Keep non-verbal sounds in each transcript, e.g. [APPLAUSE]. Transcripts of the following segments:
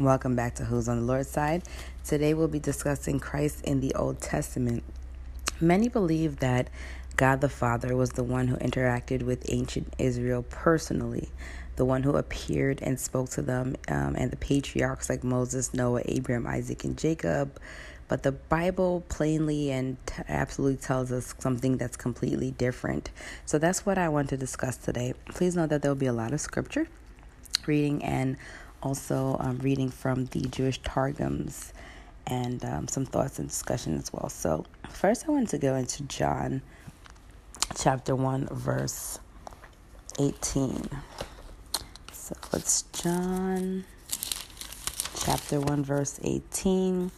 Welcome back to Who's on the Lord's Side. Today we'll be discussing Christ in the Old Testament. Many believe that God the Father was the one who interacted with ancient Israel personally, the one who appeared and spoke to them, um, and the patriarchs like Moses, Noah, Abraham, Isaac, and Jacob. But the Bible plainly and t- absolutely tells us something that's completely different. So that's what I want to discuss today. Please know that there will be a lot of scripture reading and also um, reading from the Jewish Targums and um, some thoughts and discussion as well. So, first, I want to go into John chapter 1, verse 18. So, it's John chapter 1, verse 18,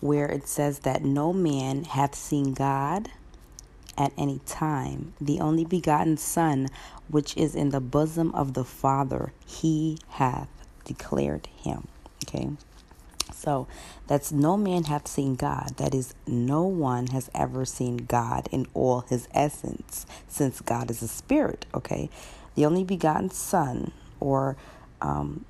where it says that no man hath seen God at any time. The only begotten Son, which is in the bosom of the Father, he hath declared him. Okay. So that's no man hath seen God. That is, no one has ever seen God in all his essence, since God is a spirit. Okay, the only begotten Son, or um,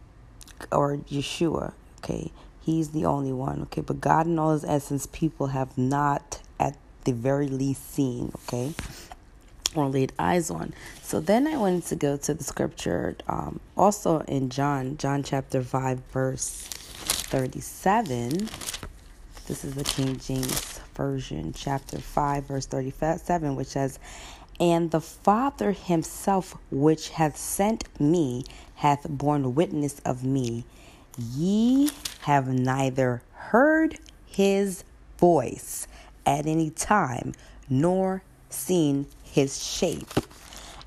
or Yeshua. Okay, he's the only one. Okay, but God in all his essence, people have not, at the very least, seen. Okay, or laid eyes on. So then I wanted to go to the scripture um, also in John, John chapter 5, verse 37. This is the King James Version, chapter 5, verse 37, which says, And the Father himself, which hath sent me, hath borne witness of me. Ye have neither heard his voice at any time, nor seen his shape.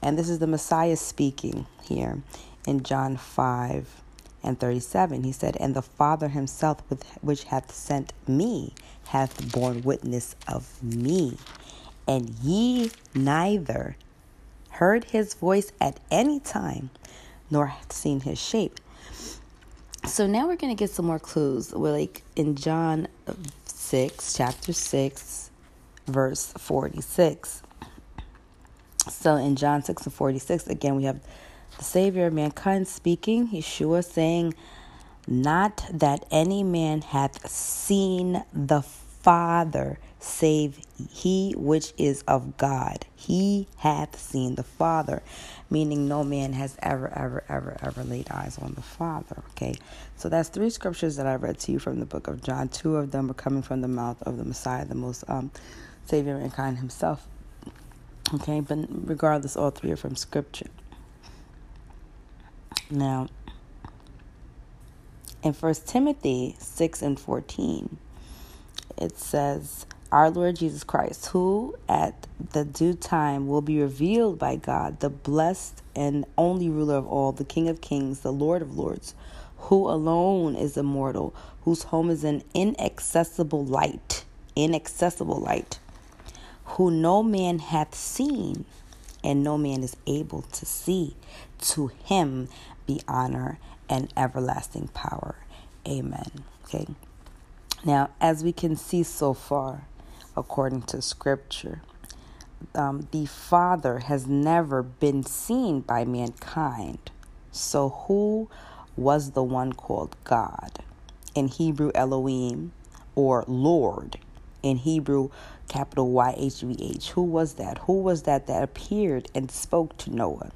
And this is the Messiah speaking here in John 5 and 37. He said, And the Father himself, which hath sent me, hath borne witness of me. And ye neither heard his voice at any time, nor hath seen his shape. So now we're going to get some more clues. We're like in John 6, chapter 6, verse 46. So in John 6 and 46, again, we have the Savior of mankind speaking, Yeshua saying, Not that any man hath seen the Father, save he which is of God. He hath seen the Father, meaning no man has ever, ever, ever, ever laid eyes on the Father. Okay, so that's three scriptures that I read to you from the book of John. Two of them are coming from the mouth of the Messiah, the most um, Savior of mankind himself. Okay, but regardless, all three are from Scripture. Now, in First Timothy 6 and 14, it says, Our Lord Jesus Christ, who at the due time will be revealed by God, the blessed and only ruler of all, the King of kings, the Lord of lords, who alone is immortal, whose home is an inaccessible light, inaccessible light who no man hath seen, and no man is able to see. To him be honor and everlasting power. Amen. Okay. Now, as we can see so far, according to scripture, um, the Father has never been seen by mankind. So, who was the one called God? In Hebrew, Elohim, or Lord. In Hebrew, capital Y H V H. Who was that? Who was that that appeared and spoke to Noah,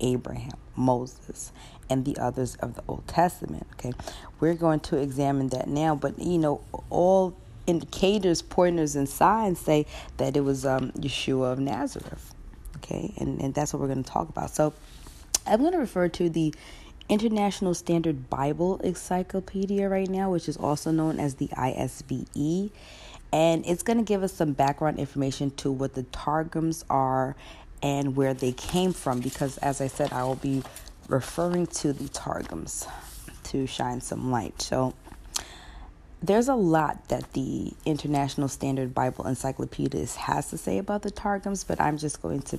Abraham, Moses, and the others of the Old Testament? Okay, we're going to examine that now, but you know, all indicators, pointers, and signs say that it was um, Yeshua of Nazareth. Okay, and, and that's what we're going to talk about. So I'm going to refer to the International Standard Bible Encyclopedia right now, which is also known as the ISBE and it's going to give us some background information to what the targums are and where they came from because as i said i will be referring to the targums to shine some light. So there's a lot that the international standard bible encyclopedia has to say about the targums but i'm just going to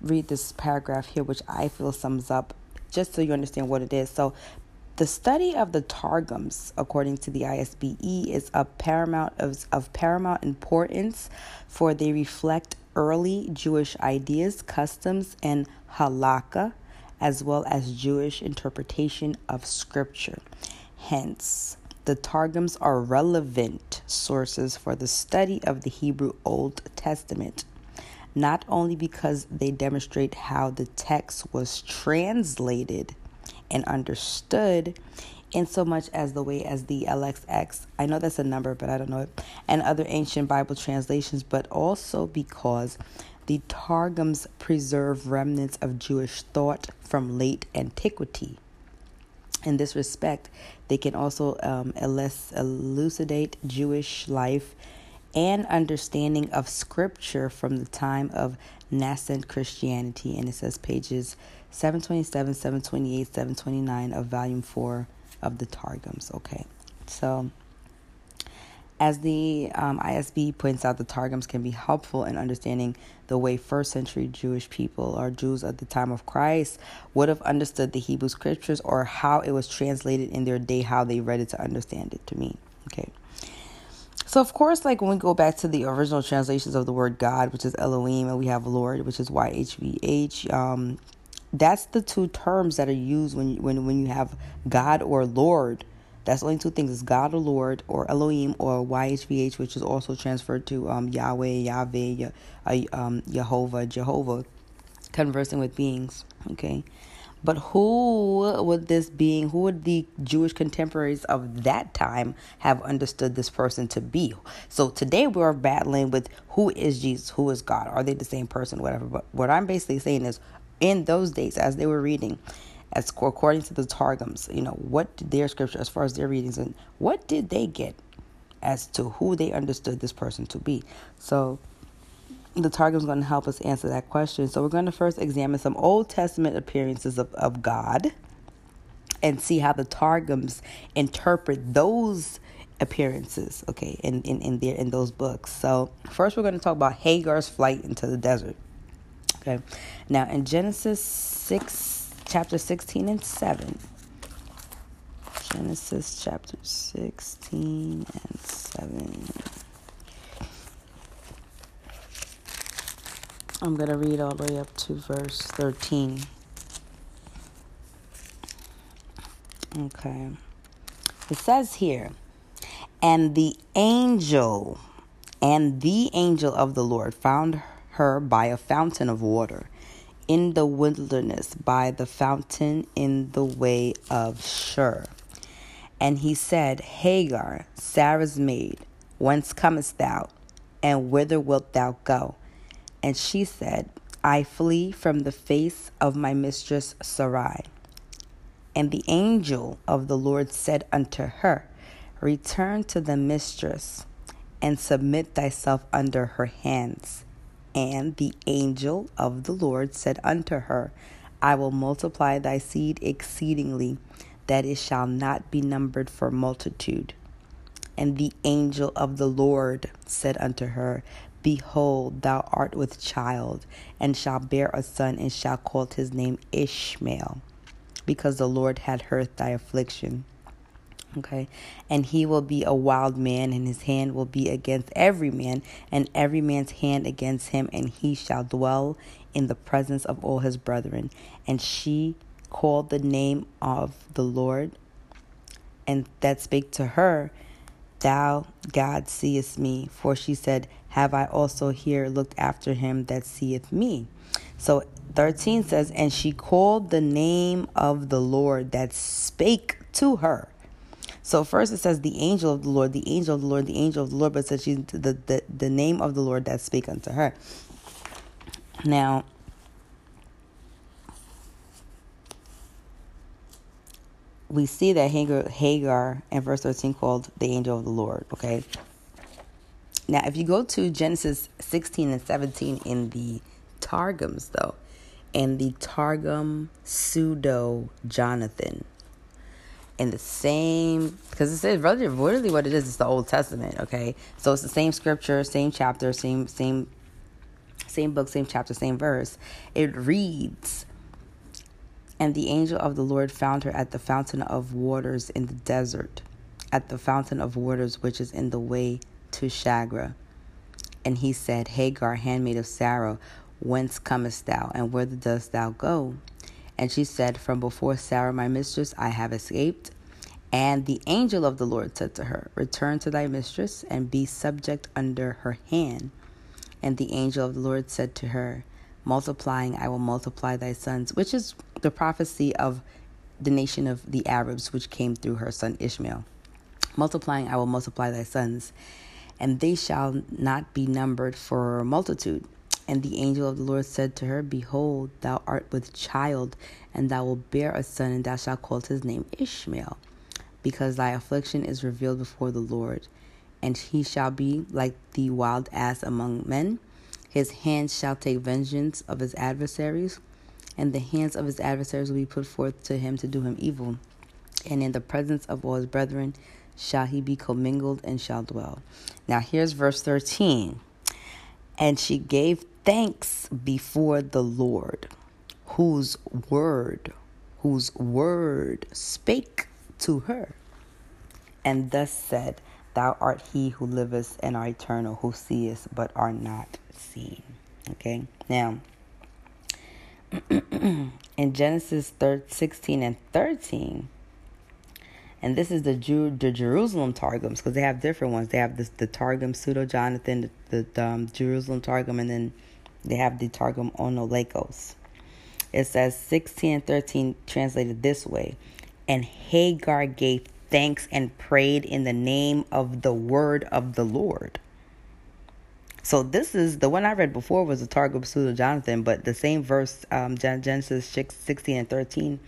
read this paragraph here which i feel sums up just so you understand what it is. So the study of the Targums, according to the ISBE, is of paramount of, of paramount importance, for they reflect early Jewish ideas, customs, and halakha, as well as Jewish interpretation of Scripture. Hence, the Targums are relevant sources for the study of the Hebrew Old Testament, not only because they demonstrate how the text was translated and understood in so much as the way as the LXX, I know that's a number, but I don't know it, and other ancient Bible translations, but also because the Targums preserve remnants of Jewish thought from late antiquity. In this respect, they can also um, elucidate Jewish life and understanding of scripture from the time of nascent Christianity. And it says pages 727, 728, 729 of volume 4 of the Targums. Okay, so as the um, ISB points out, the Targums can be helpful in understanding the way first century Jewish people or Jews at the time of Christ would have understood the Hebrew scriptures or how it was translated in their day, how they read it to understand it to mean. Okay. So, of course, like when we go back to the original translations of the word God, which is Elohim, and we have Lord, which is YHVH, um, that's the two terms that are used when, when, when you have God or Lord that's only two things: is God or Lord, or Elohim, or YHVH, which is also transferred to um, Yahweh, Yahweh, uh, um, Jehovah, Jehovah, conversing with beings. Okay, but who would this being? Who would the Jewish contemporaries of that time have understood this person to be? So today we're battling with who is Jesus, who is God? Are they the same person? Whatever. But what I'm basically saying is, in those days, as they were reading as according to the Targums, you know, what did their scripture, as far as their readings, and what did they get as to who they understood this person to be? So the Targum is going to help us answer that question. So we're going to first examine some Old Testament appearances of, of God and see how the Targums interpret those appearances, okay, in, in, in their in those books. So first we're going to talk about Hagar's flight into the desert. Okay. Now in Genesis six chapter 16 and 7. Genesis chapter 16 and 7. I'm going to read all the way up to verse 13. Okay. It says here, and the angel, and the angel of the Lord found her by a fountain of water in the wilderness by the fountain in the way of Shur. And he said, Hagar, Sarah's maid, whence comest thou, and whither wilt thou go? And she said, I flee from the face of my mistress Sarai. And the angel of the Lord said unto her, Return to the mistress, and submit thyself under her hands. And the angel of the Lord said unto her, I will multiply thy seed exceedingly, that it shall not be numbered for multitude. And the angel of the Lord said unto her, Behold, thou art with child, and shalt bear a son, and shalt call his name Ishmael, because the Lord had heard thy affliction. Okay. And he will be a wild man, and his hand will be against every man, and every man's hand against him, and he shall dwell in the presence of all his brethren. And she called the name of the Lord, and that spake to her, Thou, God, seest me. For she said, Have I also here looked after him that seeth me? So 13 says, And she called the name of the Lord that spake to her. So first it says the angel of the Lord, the angel of the Lord, the angel of the Lord, but says the, the, the name of the Lord that spake unto her. Now, we see that Hagar, Hagar in verse 13 called the angel of the Lord, okay? Now, if you go to Genesis 16 and 17 in the Targums, though, and the Targum Pseudo Jonathan, in the same because it says really, what it is it's the Old Testament. Okay, so it's the same scripture, same chapter, same same same book, same chapter, same verse. It reads. And the angel of the Lord found her at the fountain of waters in the desert, at the fountain of waters which is in the way to Shagra. And he said, Hagar, handmaid of Sarah, whence comest thou, and whither dost thou go? And she said, From before Sarah my mistress I have escaped. And the angel of the Lord said to her, Return to thy mistress and be subject under her hand. And the angel of the Lord said to her, Multiplying, I will multiply thy sons, which is the prophecy of the nation of the Arabs, which came through her son Ishmael. Multiplying, I will multiply thy sons, and they shall not be numbered for multitude. And the angel of the Lord said to her, Behold, thou art with child, and thou wilt bear a son, and thou shalt call his name Ishmael because thy affliction is revealed before the Lord. And he shall be like the wild ass among men. His hands shall take vengeance of his adversaries, and the hands of his adversaries will be put forth to him to do him evil. And in the presence of all his brethren shall he be commingled and shall dwell. Now here's verse 13. And she gave thanks before the Lord, whose word, whose word spake to her, and thus said, Thou art he who livest and are eternal, who seest but are not seen. Okay, now [CLEARS THROAT] in Genesis 16 and 13, and this is the Jew, the Jerusalem Targums because they have different ones. They have this, the Targum Pseudo Jonathan, the, the um, Jerusalem Targum, and then they have the Targum Onolekos. It says 16 and 13 translated this way and Hagar gave thanks and prayed in the name of the word of the Lord. So this is the one I read before was the Targum Pseudo Jonathan, but the same verse, um, Genesis 16 and 13,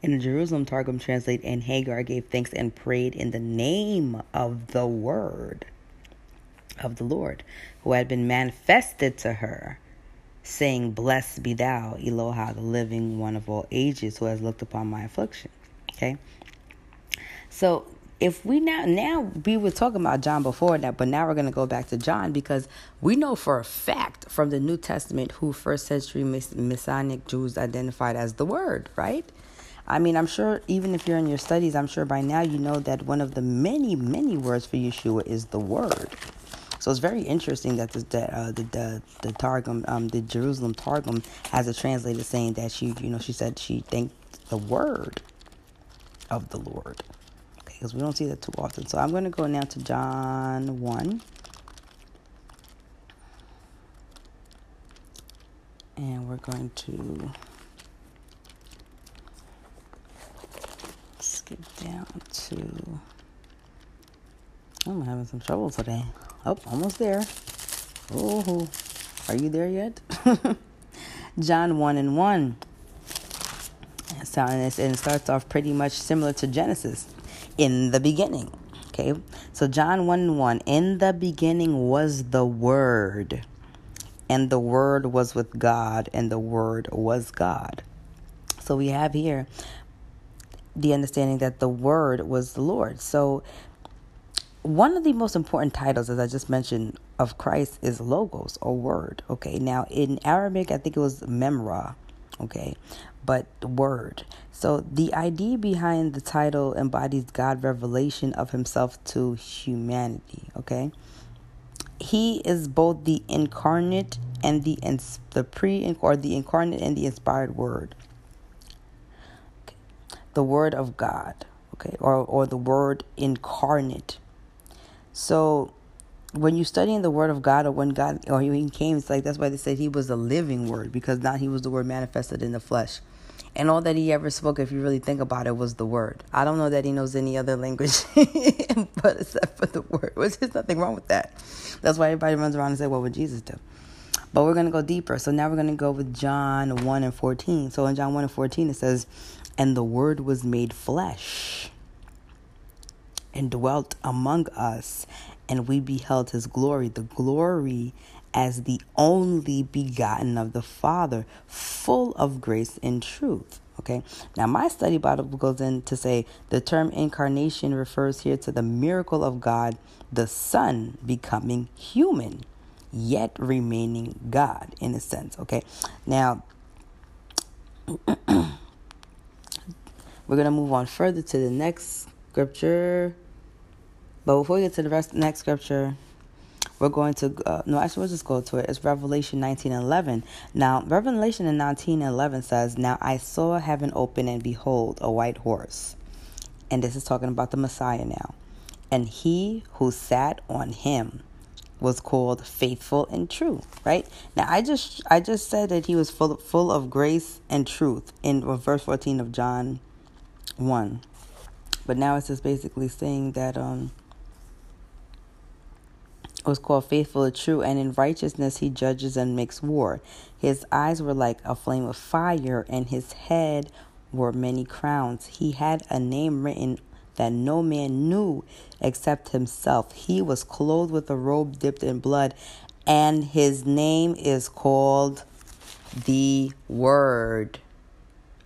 in the Jerusalem Targum translate, and Hagar gave thanks and prayed in the name of the word of the Lord, who had been manifested to her, saying, Blessed be thou, Eloha, the living one of all ages, who has looked upon my affliction. Okay. So if we now now we were talking about John before that, but now we're going to go back to John because we know for a fact from the New Testament who first century Messianic Jews identified as the Word, right? I mean, I'm sure even if you're in your studies, I'm sure by now you know that one of the many many words for Yeshua is the Word. So it's very interesting that the uh, the, the the Targum, um, the Jerusalem Targum, has a translator saying that she, you know, she said she thanked the Word of the Lord. Okay, because we don't see that too often. So I'm going to go now to John 1. And we're going to skip down to. I'm having some trouble today. Oh, almost there. Oh, are you there yet? [LAUGHS] John 1 and 1 and it starts off pretty much similar to Genesis in the beginning. Okay, so John 1 and 1 In the beginning was the Word, and the Word was with God, and the Word was God. So we have here the understanding that the Word was the Lord. So one of the most important titles, as I just mentioned, of Christ is Logos or Word. Okay, now in Arabic, I think it was Memra. Okay, but word. So the idea behind the title embodies God's revelation of himself to humanity, okay? He is both the incarnate and the ins- the pre or the incarnate and the inspired word. Okay. The word of God, okay? Or or the word incarnate. So when you're studying the word of God or when God or he came, it's like that's why they said he was a living word because now he was the word manifested in the flesh. And all that he ever spoke, if you really think about it, was the word. I don't know that he knows any other language, [LAUGHS] but except for the word, which is nothing wrong with that. That's why everybody runs around and say, "What would Jesus do?" But we're going to go deeper. So now we're going to go with John 1 and 14. So in John 1 and 14, it says, And the Word was made flesh and dwelt among us, and we beheld his glory, the glory as the only begotten of the Father, full of grace and truth. Okay, now my study Bible goes in to say the term incarnation refers here to the miracle of God, the Son becoming human, yet remaining God in a sense. Okay, now [CLEARS THROAT] we're going to move on further to the next scripture. But before we get to the rest, next scripture, we're going to uh, no actually we'll just go to it it's revelation 19 and 11 now revelation in 19 and 11 says now i saw heaven open and behold a white horse and this is talking about the Messiah now. And he who sat on him was called faithful and true, right? Now I just I just said that he was full full of grace and truth in verse 14 of John 1. But now it's just basically saying that um was called faithful and true, and in righteousness he judges and makes war. His eyes were like a flame of fire, and his head were many crowns. He had a name written that no man knew except himself. He was clothed with a robe dipped in blood, and his name is called the Word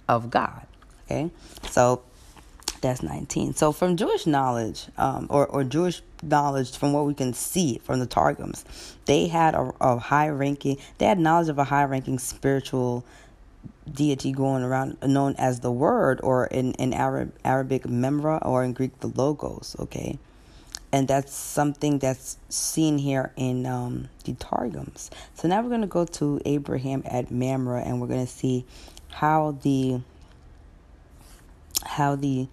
of God. Okay, so that's 19. So, from Jewish knowledge, um, or, or Jewish knowledge, from what we can see from the Targums, they had a, a high ranking, they had knowledge of a high ranking spiritual deity going around known as the word or in, in Arab, Arabic memra or in Greek the logos, okay? And that's something that's seen here in um, the Targums. So now we're going to go to Abraham at Mamre and we're going to see how the how the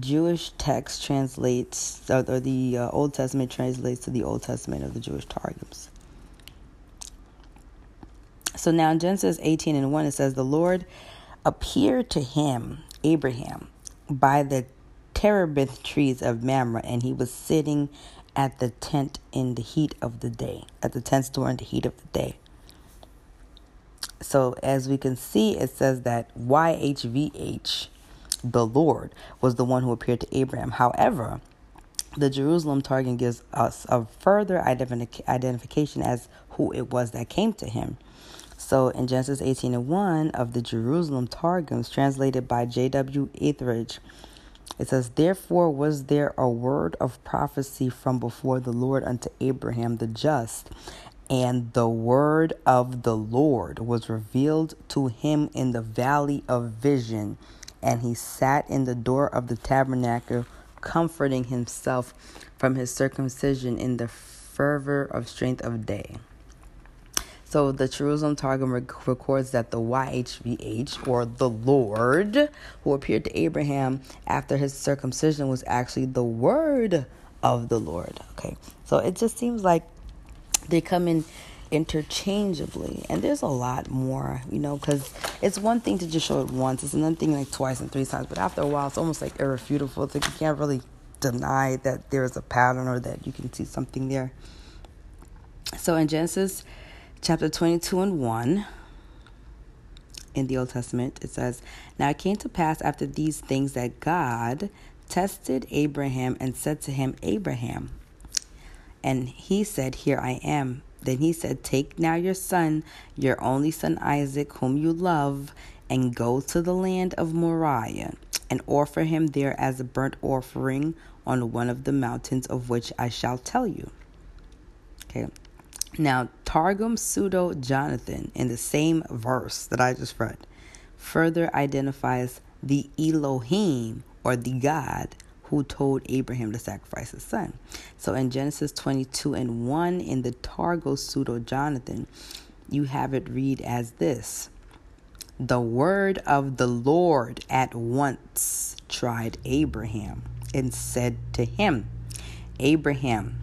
Jewish text translates, or, or the uh, Old Testament translates to the Old Testament of the Jewish Targums. So now in Genesis 18 and 1, it says, The Lord appeared to him, Abraham, by the terebinth trees of Mamre, and he was sitting at the tent in the heat of the day, at the tent door in the heat of the day. So as we can see, it says that YHVH, the Lord, was the one who appeared to Abraham. However, the Jerusalem Targum gives us a further identification as who it was that came to him. So in Genesis 18 and 1 of the Jerusalem Targums, translated by J.W. Etheridge, it says, Therefore was there a word of prophecy from before the Lord unto Abraham the just, and the word of the Lord was revealed to him in the valley of vision. And he sat in the door of the tabernacle, comforting himself from his circumcision in the fervor of strength of day. So the Jerusalem Targum records that the YHVH, or the Lord, who appeared to Abraham after his circumcision, was actually the word of the Lord. Okay, so it just seems like they come in interchangeably and there's a lot more you know because it's one thing to just show it once it's another thing like twice and three times but after a while it's almost like irrefutable it's like you can't really deny that there's a pattern or that you can see something there so in genesis chapter 22 and 1 in the Old Testament, it says, Now it came to pass after these things that God tested Abraham and said to him, Abraham. And he said, Here I am. Then he said, Take now your son, your only son Isaac, whom you love, and go to the land of Moriah, and offer him there as a burnt offering on one of the mountains of which I shall tell you. Okay. Now, Targum Pseudo Jonathan, in the same verse that I just read, further identifies the Elohim or the God who told Abraham to sacrifice his son. So in Genesis 22 and 1 in the Targum Pseudo Jonathan, you have it read as this The word of the Lord at once tried Abraham and said to him, Abraham,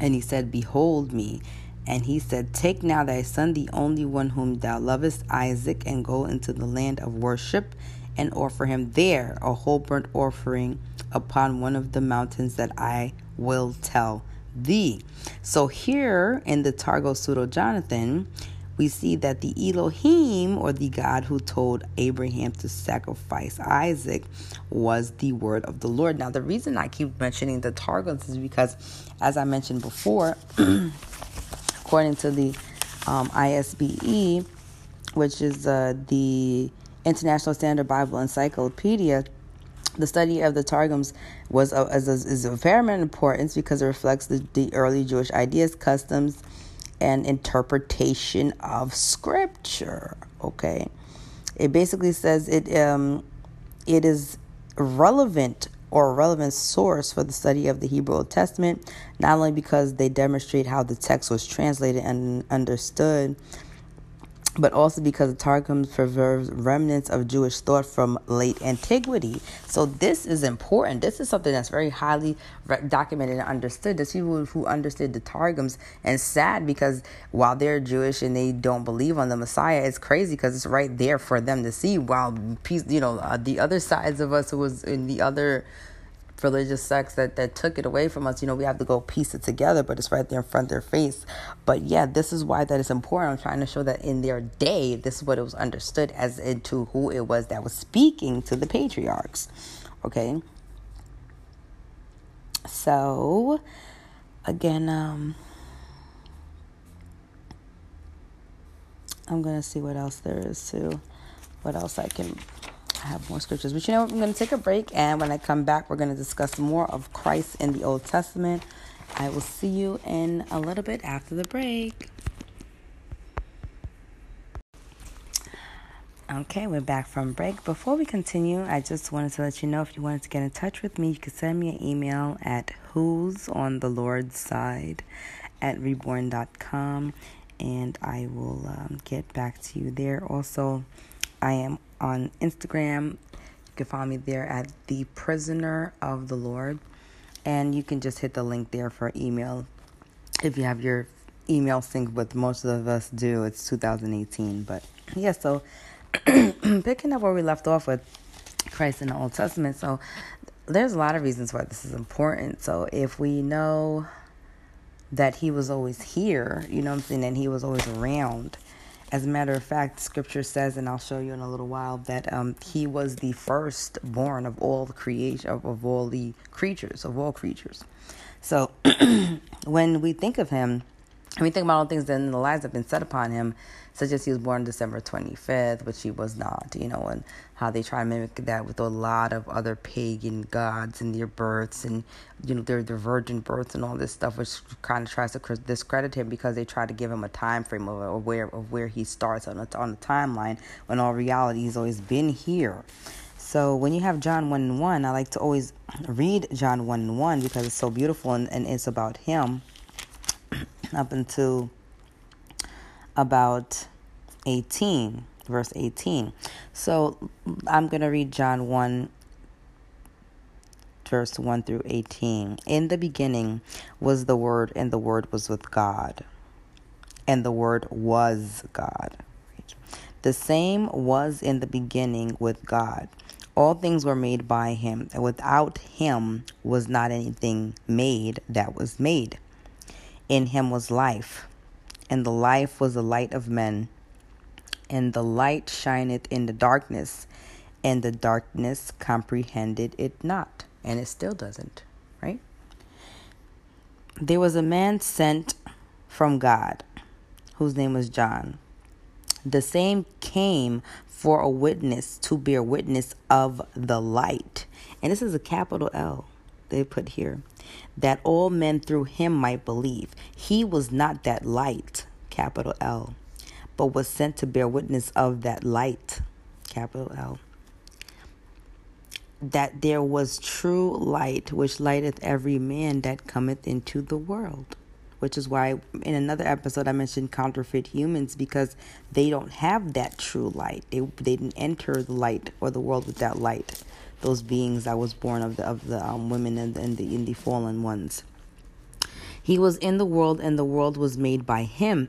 and he said, Behold me. And he said, Take now thy son, the only one whom thou lovest, Isaac, and go into the land of worship, and offer him there a whole burnt offering upon one of the mountains that I will tell thee. So here in the Targum Pseudo Jonathan, we see that the Elohim, or the God who told Abraham to sacrifice Isaac, was the word of the Lord. Now, the reason I keep mentioning the Targums is because, as I mentioned before, [CLEARS THROAT] according to the um, ISBE, which is uh, the International Standard Bible Encyclopedia, the study of the Targums was uh, is, is of paramount importance because it reflects the, the early Jewish ideas, customs, and interpretation of Scripture. Okay, it basically says it um, it is relevant or a relevant source for the study of the Hebrew Old Testament, not only because they demonstrate how the text was translated and understood but also because the Targums preserves remnants of Jewish thought from late antiquity. So this is important. This is something that's very highly documented and understood. There's people who understood the Targums, and sad because while they're Jewish and they don't believe on the Messiah, it's crazy because it's right there for them to see. While peace, you know uh, the other sides of us who was in the other religious sects that, that took it away from us. You know, we have to go piece it together, but it's right there in front of their face. But yeah, this is why that is important. I'm trying to show that in their day, this is what it was understood as into who it was that was speaking to the patriarchs. Okay. So again, um I'm gonna see what else there is too. What else I can I have more scriptures. But you know, I'm going to take a break, and when I come back, we're going to discuss more of Christ in the Old Testament. I will see you in a little bit after the break. Okay, we're back from break. Before we continue, I just wanted to let you know if you wanted to get in touch with me, you can send me an email at who's on the Lord's side at reborn.com and I will um, get back to you there. Also, I am on Instagram. You can find me there at the prisoner of the Lord. And you can just hit the link there for email. If you have your email synced with most of us do, it's 2018. But yeah, so [CLEARS THROAT] picking up where we left off with Christ in the Old Testament. So there's a lot of reasons why this is important. So if we know that he was always here, you know what I'm saying, and he was always around, as a matter of fact, scripture says, and I'll show you in a little while, that um, he was the firstborn of all the creation of, of all the creatures, of all creatures. So [CLEARS THROAT] when we think of him, and we think about all the things that in the lies have been set upon him, such as he was born December 25th, which he was not, you know, and how they try to mimic that with a lot of other pagan gods and their births and, you know, their, their virgin births and all this stuff, which kind of tries to discredit him because they try to give him a time frame of, of where of where he starts on a, on the timeline when all reality he's always been here. So when you have John 1 and 1, I like to always read John 1 and 1 because it's so beautiful and, and it's about him up until about 18, verse 18. So I'm going to read John 1, verse 1 through 18. In the beginning was the Word, and the Word was with God, and the Word was God. The same was in the beginning with God. All things were made by him, and without him was not anything made that was made. In him was life and the life was the light of men. And the light shineth in the darkness, and the darkness comprehended it not. And it still doesn't, right? There was a man sent from God, whose name was John. The same came for a witness to bear witness of the light. And this is a capital L they put here that all men through him might believe. He was not that light, capital L, but was sent to bear witness of that light, capital L. That there was true light which lighteth every man that cometh into the world. Which is why in another episode I mentioned counterfeit humans because they don't have that true light. They, they didn't enter the light or the world with that light those beings that was born of the of the um, women and, and the in the fallen ones. He was in the world, and the world was made by him,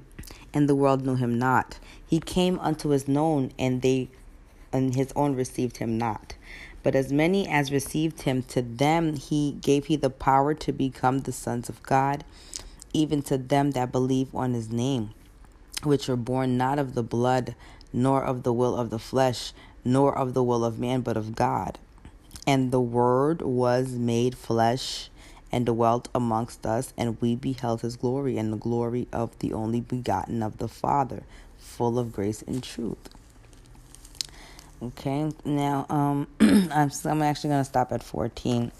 and the world knew him not. He came unto his known, and they and his own received him not. But as many as received him, to them he gave he the power to become the sons of God, even to them that believe on his name, which were born not of the blood, nor of the will of the flesh, nor of the will of man, but of God. And the Word was made flesh and dwelt amongst us, and we beheld his glory, and the glory of the only begotten of the Father, full of grace and truth. Okay, now um, [CLEARS THROAT] I'm, I'm actually going to stop at 14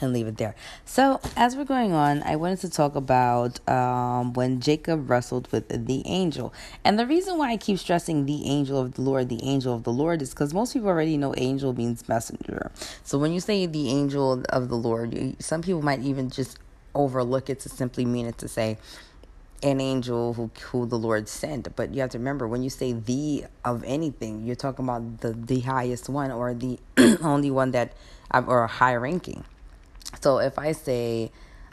and leave it there. So, as we're going on, I wanted to talk about um, when Jacob wrestled with the angel. And the reason why I keep stressing the angel of the Lord, the angel of the Lord, is because most people already know angel means messenger. So, when you say the angel of the Lord, some people might even just overlook it to simply mean it to say an angel who who the Lord sent. But you have to remember when you say the of anything, you're talking about the the highest one or the [CLEARS THROAT] only one that or a high ranking. So if I say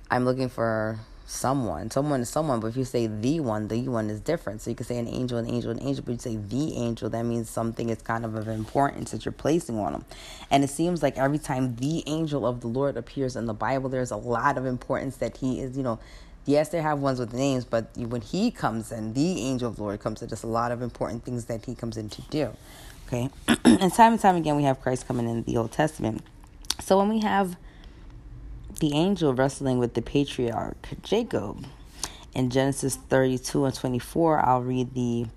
I'm looking for someone, someone is someone, but if you say the one, the one is different. So you could say an angel, an angel, an angel, but you say the angel, that means something is kind of of importance that you're placing on them. And it seems like every time the angel of the Lord appears in the Bible, there's a lot of importance that he is, you know, yes, they have ones with names, but when he comes in, the angel of the Lord comes in, there's a lot of important things that he comes in to do. Okay. [CLEARS THROAT] and time and time again, we have Christ coming in the Old Testament. So when we have the angel wrestling with the patriarch Jacob. In Genesis 32 and 24, I'll read the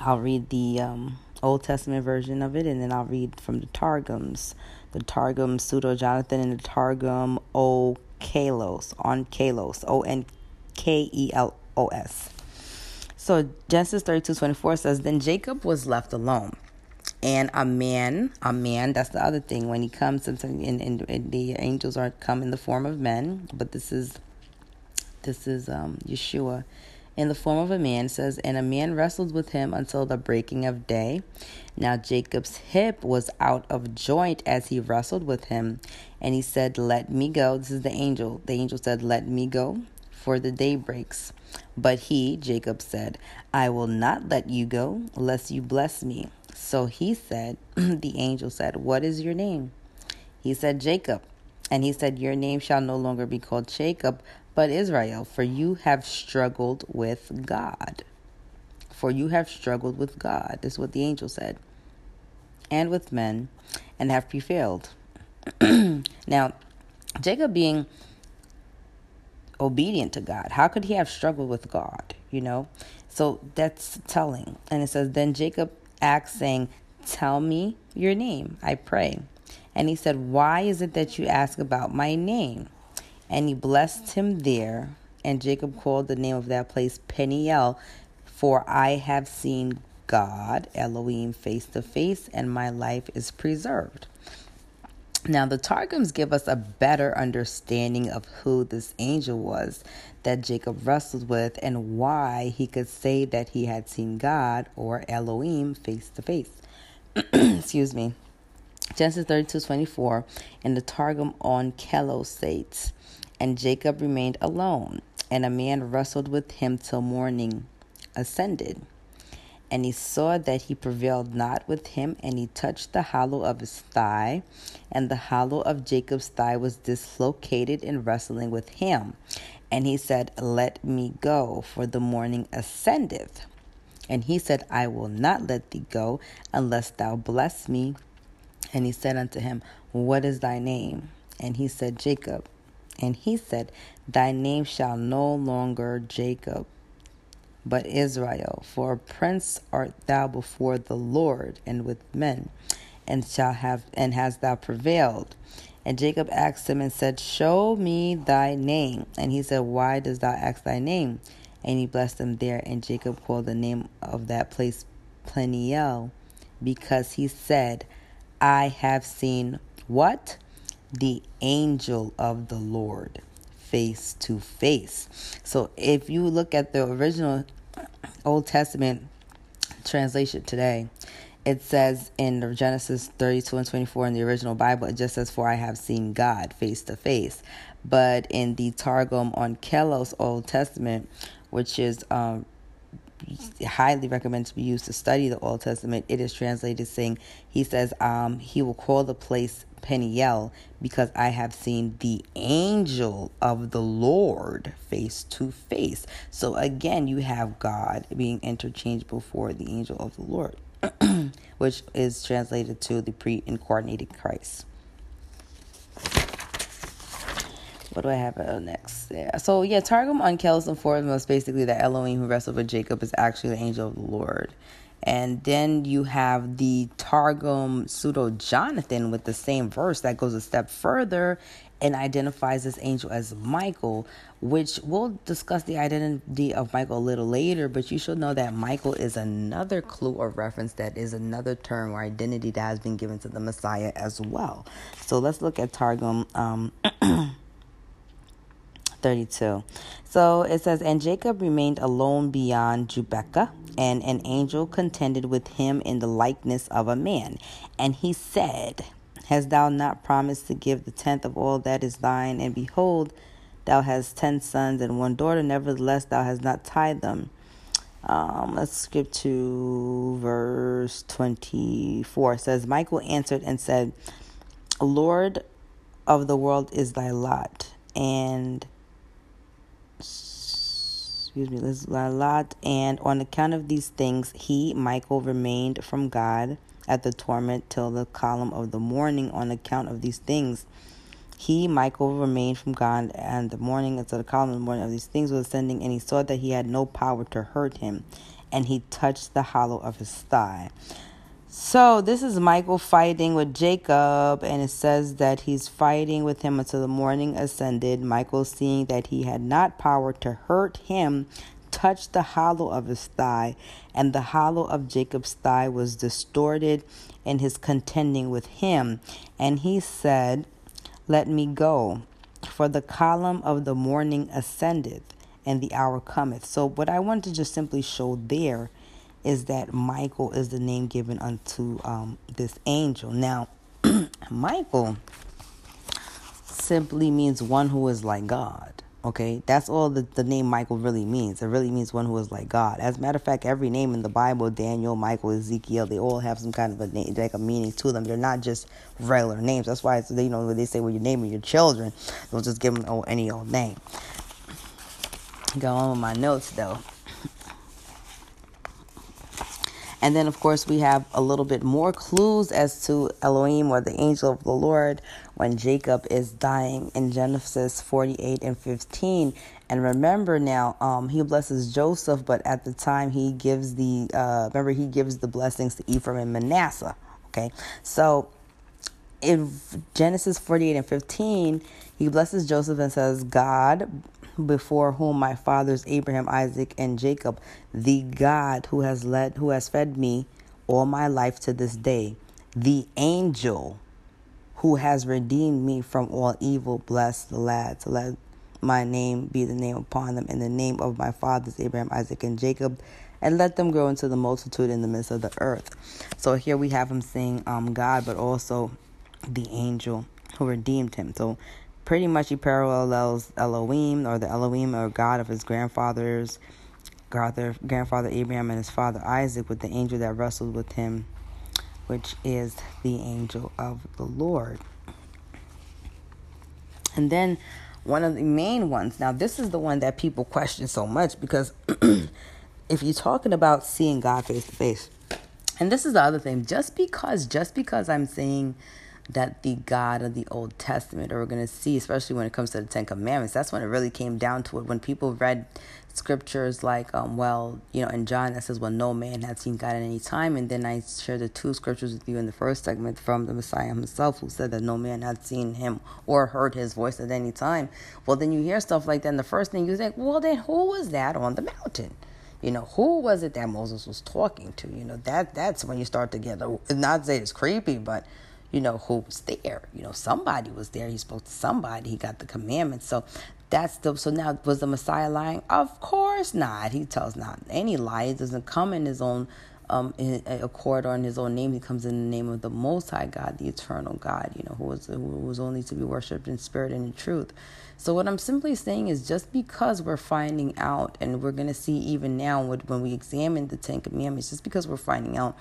I'll read the um, Old Testament version of it, and then I'll read from the Targums, the Targum Pseudo Jonathan and the Targum O Kalos on Kalos O N K E L O S. So Genesis 32 24 says, Then Jacob was left alone and a man, a man, that's the other thing. When he comes, and, and, and the angels are come in the form of men, but this is this is um, Yeshua in the form of a man says, and a man wrestled with him until the breaking of day. Now Jacob's hip was out of joint as he wrestled with him, and he said, Let me go. This is the angel. The angel said, Let me go, for the day breaks. But he, Jacob, said, I will not let you go, lest you bless me. So he said, [CLEARS THROAT] The angel said, What is your name? He said, Jacob. And he said, Your name shall no longer be called Jacob, but Israel, for you have struggled with God. For you have struggled with God. This is what the angel said. And with men, and have prevailed. [CLEARS THROAT] now, Jacob being obedient to God, how could he have struggled with God? You know? So that's telling. And it says, Then Jacob asked, saying, Tell me your name, I pray. And he said, Why is it that you ask about my name? And he blessed him there. And Jacob called the name of that place Peniel, for I have seen God, Elohim, face to face, and my life is preserved. Now, the Targums give us a better understanding of who this angel was that Jacob wrestled with and why he could say that he had seen God or Elohim face to face. [CLEARS THROAT] Excuse me. Genesis 32 24 in the Targum on Kelo states, And Jacob remained alone, and a man wrestled with him till morning ascended. And he saw that he prevailed not with him, and he touched the hollow of his thigh, and the hollow of Jacob's thigh was dislocated in wrestling with him. And he said, Let me go, for the morning ascendeth. And he said, I will not let thee go unless thou bless me. And he said unto him, What is thy name? And he said, Jacob. And he said, Thy name shall no longer Jacob, but Israel, for a prince art thou before the Lord and with men, and shall have and hast thou prevailed. And Jacob asked him and said, Show me thy name. And he said, Why dost thou ask thy name? And he blessed him there. And Jacob called the name of that place Peniel, because he said, I have seen what? The angel of the Lord face to face. So if you look at the original Old Testament translation today, it says in Genesis 32 and 24 in the original Bible, it just says, For I have seen God face to face. But in the Targum Onkelos Old Testament, which is um, highly recommended to be used to study the Old Testament, it is translated saying, He says, um, He will call the place Peniel because I have seen the angel of the Lord face to face. So again, you have God being interchangeable for the angel of the Lord. [CLEARS THROAT] which is translated to the pre incarnated Christ. What do I have next? Yeah. So yeah, Targum Onkelos and foremost basically that Elohim who wrestled with Jacob is actually the angel of the Lord. And then you have the Targum pseudo Jonathan with the same verse that goes a step further and identifies this angel as Michael, which we'll discuss the identity of Michael a little later, but you should know that Michael is another clue or reference that is another term or identity that has been given to the Messiah as well. So let's look at Targum. Um, [CLEARS THROAT] 32. So it says, And Jacob remained alone beyond Jubekah, and an angel contended with him in the likeness of a man. And he said, Hast thou not promised to give the tenth of all that is thine? And behold, thou hast ten sons and one daughter, nevertheless thou hast not tied them. Um, let's skip to verse 24. It says, Michael answered and said, Lord of the world is thy lot, and excuse me, lot, and on account of these things, he, Michael, remained from God at the torment till the column of the morning on account of these things. He, Michael, remained from God and the morning until the column of the morning of these things was ascending, and he saw that he had no power to hurt him, and he touched the hollow of his thigh. So this is Michael fighting with Jacob, and it says that he's fighting with him until the morning ascended. Michael, seeing that he had not power to hurt him, touched the hollow of his thigh, and the hollow of Jacob's thigh was distorted in his contending with him. And he said, Let me go, for the column of the morning ascendeth, and the hour cometh. So, what I want to just simply show there is that Michael is the name given unto um, this angel. Now, [CLEARS THROAT] Michael simply means one who is like God. Okay, that's all the, the name Michael really means. It really means one who is like God. As a matter of fact, every name in the Bible, Daniel, Michael, Ezekiel, they all have some kind of a name, like a meaning to them. They're not just regular names. That's why it's, you know they say when you're naming your children, they'll just give them oh, any old name. Go on with my notes though. And then, of course, we have a little bit more clues as to Elohim or the angel of the Lord when Jacob is dying in Genesis 48 and 15. And remember now, um, he blesses Joseph, but at the time he gives the, uh, remember, he gives the blessings to Ephraim and Manasseh. Okay, so in Genesis 48 and 15, he blesses Joseph and says, God before whom my fathers Abraham, Isaac, and Jacob, the God who has led who has fed me all my life to this day, the angel who has redeemed me from all evil, bless the lads. Let my name be the name upon them in the name of my fathers Abraham, Isaac, and Jacob, and let them grow into the multitude in the midst of the earth. So here we have him saying um, God, but also the angel who redeemed him. So pretty much he parallels Elohim or the Elohim or God of his grandfathers, grandfather, grandfather Abraham and his father Isaac with the angel that wrestled with him, which is the angel of the Lord. And then one of the main ones, now this is the one that people question so much because [CLEARS THROAT] if you're talking about seeing God face to face, and this is the other thing, just because just because I'm saying that the God of the Old Testament, or we're going to see, especially when it comes to the Ten Commandments, that's when it really came down to it. When people read scriptures like, um, well, you know, in John that says, well, no man had seen God at any time. And then I shared the two scriptures with you in the first segment from the Messiah himself, who said that no man had seen him or heard his voice at any time. Well, then you hear stuff like that, and the first thing you think, well, then who was that on the mountain? You know, who was it that Moses was talking to? You know, that that's when you start to get, not say it's creepy, but you know, who was there. You know, somebody was there. He spoke to somebody. He got the commandments. So that's the so now was the Messiah lying? Of course not. He tells not any lie. Doesn't come in his own um, in accord or in his own name. He comes in the name of the Most High God, the Eternal God. You know, who was who was only to be worshipped in spirit and in truth. So what I'm simply saying is, just because we're finding out, and we're going to see even now when we examine the Ten Commandments, just because we're finding out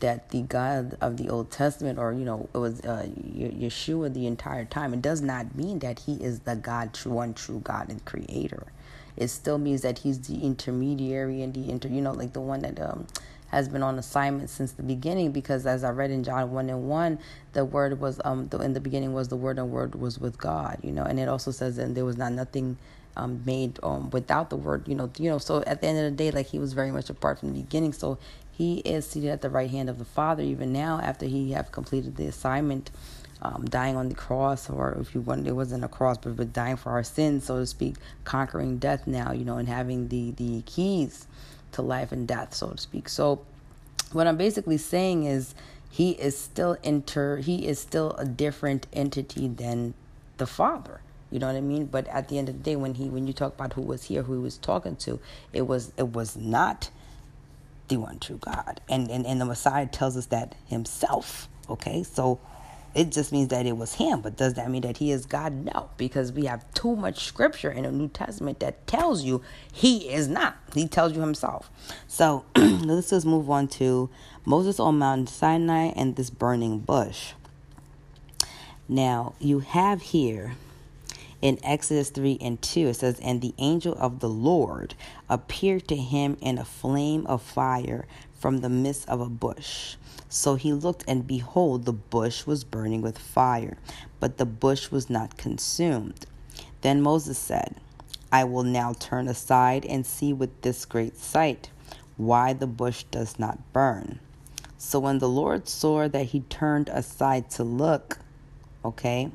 that the God of the Old Testament, or you know, it was uh, Yeshua the entire time, it does not mean that He is the God, true one true God and Creator. It still means that He's the intermediary and the inter, you know, like the one that um, has been on assignment since the beginning because as I read in John 1 and 1, the word was, um, the, in the beginning was the word and word was with God, you know, and it also says that there was not nothing um, made um, without the word, you know, you know, so at the end of the day, like he was very much apart from the beginning. So he is seated at the right hand of the Father even now after he have completed the assignment. Um, dying on the cross, or if you want, it wasn't a cross, but, but dying for our sins, so to speak, conquering death now, you know, and having the the keys to life and death, so to speak. So, what I'm basically saying is he is still inter he is still a different entity than the father. You know what I mean? But at the end of the day, when he when you talk about who was here, who he was talking to, it was it was not the one true God. And and, and the Messiah tells us that himself. Okay, so it just means that it was him. But does that mean that he is God? No, because we have too much scripture in the New Testament that tells you he is not. He tells you himself. So [CLEARS THROAT] let's just move on to Moses on Mount Sinai and this burning bush. Now, you have here in Exodus 3 and 2, it says, And the angel of the Lord appeared to him in a flame of fire from the midst of a bush. So he looked, and behold, the bush was burning with fire, but the bush was not consumed. Then Moses said, I will now turn aside and see with this great sight why the bush does not burn. So when the Lord saw that he turned aside to look, okay,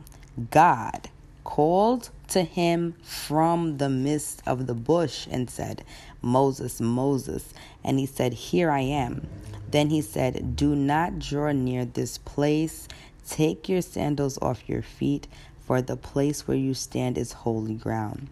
God called to him from the midst of the bush and said, Moses, Moses. And he said, Here I am. Then he said, Do not draw near this place. Take your sandals off your feet, for the place where you stand is holy ground.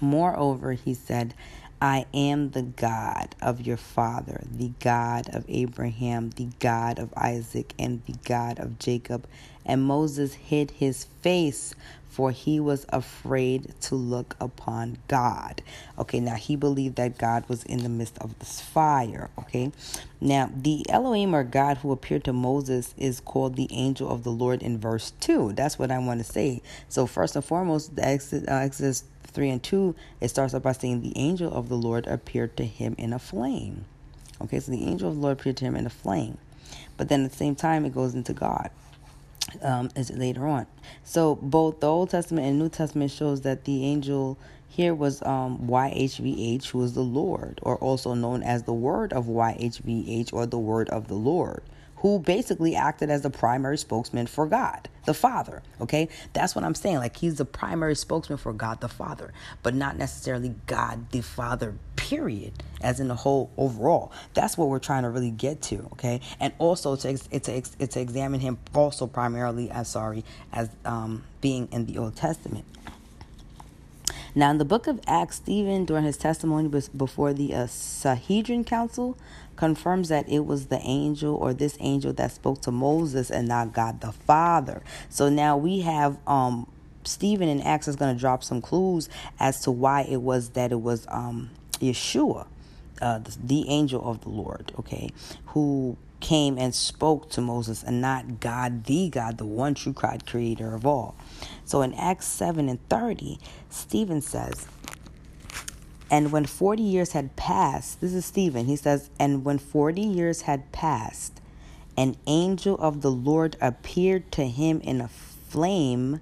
Moreover, he said, I am the God of your father, the God of Abraham, the God of Isaac, and the God of Jacob. And Moses hid his face, for he was afraid to look upon God. Okay, now he believed that God was in the midst of this fire. Okay, now the Elohim or God who appeared to Moses is called the angel of the Lord in verse 2. That's what I want to say. So, first and foremost, the Exodus, uh, Exodus 3 and 2, it starts off by saying, The angel of the Lord appeared to him in a flame. Okay, so the angel of the Lord appeared to him in a flame. But then at the same time, it goes into God. Um, is later on. So both the Old Testament and New Testament shows that the angel here was um, YHVH, who is the Lord, or also known as the Word of YHVH, or the Word of the Lord who basically acted as the primary spokesman for God, the Father. Okay, that's what I'm saying. Like he's the primary spokesman for God the Father, but not necessarily God the Father, period, as in the whole overall. That's what we're trying to really get to. Okay, and also to it's to, to examine him also primarily as sorry as um, being in the Old Testament. Now, in the book of Acts, Stephen, during his testimony before the uh, Sanhedrin Council, confirms that it was the angel or this angel that spoke to Moses and not God the Father. So now we have um, Stephen in Acts is going to drop some clues as to why it was that it was um, Yeshua, uh, the, the angel of the Lord, okay, who came and spoke to Moses and not God, the God, the one true God, creator of all. So in Acts 7 and 30, Stephen says, and when 40 years had passed, this is Stephen, he says, and when 40 years had passed, an angel of the Lord appeared to him in a flame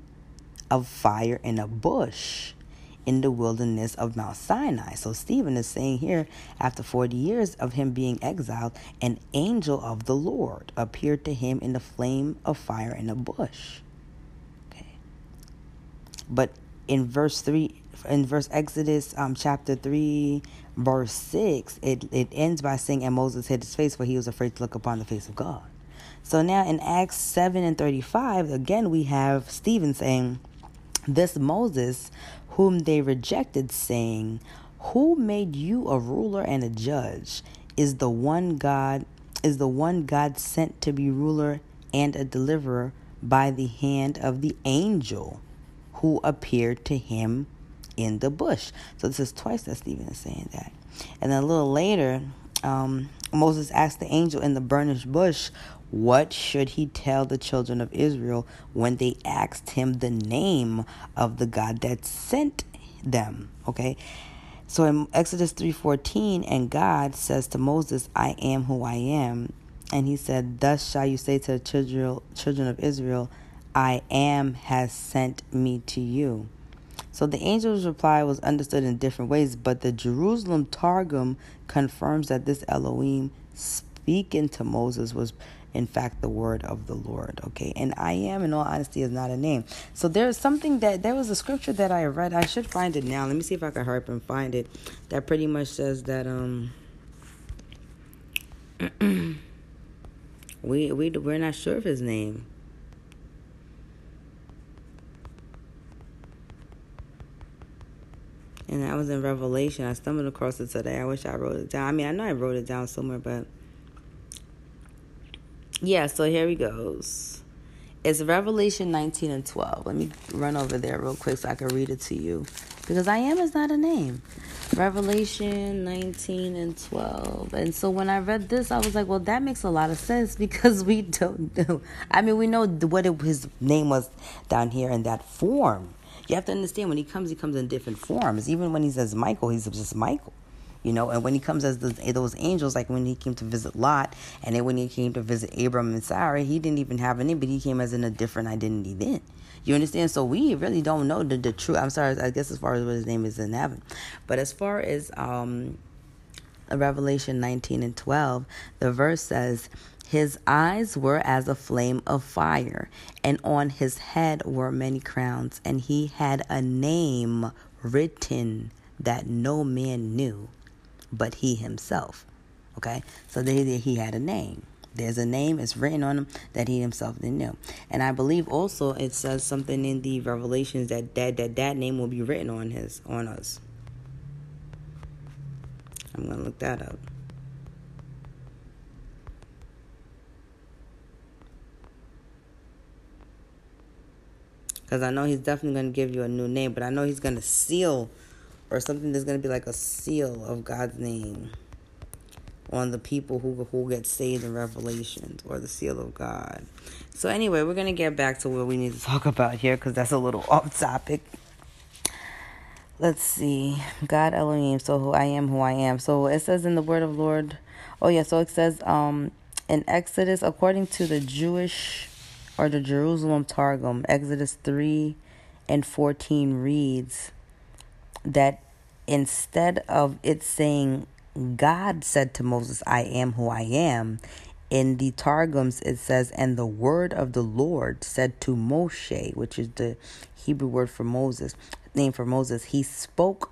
of fire in a bush in the wilderness of Mount Sinai. So Stephen is saying here, after 40 years of him being exiled, an angel of the Lord appeared to him in the flame of fire in a bush. Okay. But in verse 3, in verse Exodus um, chapter 3, verse 6, it, it ends by saying, And Moses hid his face, for he was afraid to look upon the face of God. So now in Acts 7 and 35, again, we have Stephen saying, This Moses, whom they rejected, saying, Who made you a ruler and a judge? Is the one God is the one God sent to be ruler and a deliverer by the hand of the angel who appeared to him in the bush. So this is twice that Stephen is saying that. And then a little later, um, Moses asked the angel in the burnished bush, What should he tell the children of Israel when they asked him the name of the God that sent them? Okay. So in Exodus 3:14 and God says to Moses, I am who I am. And he said, Thus shall you say to the children, children of Israel, I am has sent me to you. So the angel's reply was understood in different ways, but the Jerusalem Targum confirms that this Elohim speaking to Moses was in fact the word of the Lord. Okay, and I am, in all honesty, is not a name. So there's something that there was a scripture that I read. I should find it now. Let me see if I can hurry up and find it. That pretty much says that um [CLEARS THROAT] we we we're not sure of his name. And I was in Revelation. I stumbled across it today. I wish I wrote it down. I mean, I know I wrote it down somewhere, but yeah, so here he goes. It's Revelation 19 and 12. Let me run over there real quick so I can read it to you. Because I am is not a name. Revelation 19 and 12. And so when I read this, I was like, well, that makes a lot of sense because we don't know. I mean, we know what it, his name was down here in that form. You have to understand when he comes, he comes in different forms. Even when he says Michael, he's just Michael. You know, and when he comes as those angels, like when he came to visit Lot, and then when he came to visit Abram and Sarah, he didn't even have a name, but he came as in a different identity then. You understand? So we really don't know the, the true. I'm sorry, I guess as far as what his name is in heaven, but as far as um, Revelation 19 and 12, the verse says, his eyes were as a flame of fire, and on his head were many crowns, and he had a name written that no man knew but he himself. Okay? So there he had a name. There's a name, it's written on him that he himself didn't know. And I believe also it says something in the revelations that that, that, that name will be written on his on us. I'm gonna look that up. Because I know he's definitely going to give you a new name, but I know he's going to seal or something that's going to be like a seal of God's name on the people who who get saved in Revelations or the seal of God. So anyway, we're going to get back to what we need to talk about here because that's a little off topic. Let's see. God Elohim, so who I am who I am. So it says in the word of Lord. Oh yeah, so it says um in Exodus according to the Jewish or the Jerusalem Targum, Exodus 3 and 14 reads that instead of it saying God said to Moses, I am who I am, in the Targums it says, and the word of the Lord said to Moshe, which is the Hebrew word for Moses, name for Moses, he spoke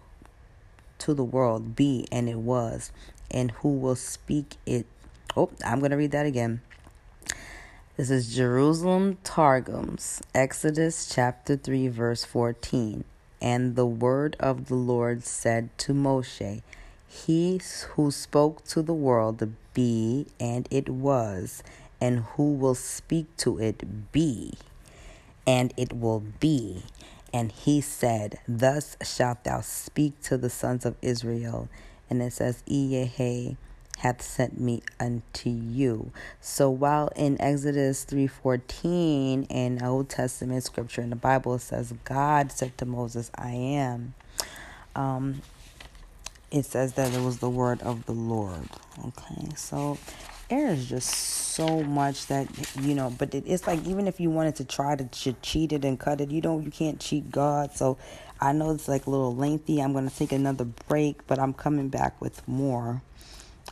to the world, be and it was, and who will speak it. Oh, I'm going to read that again. This is Jerusalem Targums, Exodus chapter 3, verse 14. And the word of the Lord said to Moshe, He who spoke to the world, be, and it was, and who will speak to it, be, and it will be. And he said, Thus shalt thou speak to the sons of Israel. And it says, Iyehe hath sent me unto you. So while in Exodus 3:14 in Old Testament scripture in the Bible says God said to Moses, I am. Um, it says that it was the word of the Lord. Okay, so there is just so much that you know, but it, it's like even if you wanted to try to cheat it and cut it, you don't, you can't cheat God. So I know it's like a little lengthy. I'm gonna take another break, but I'm coming back with more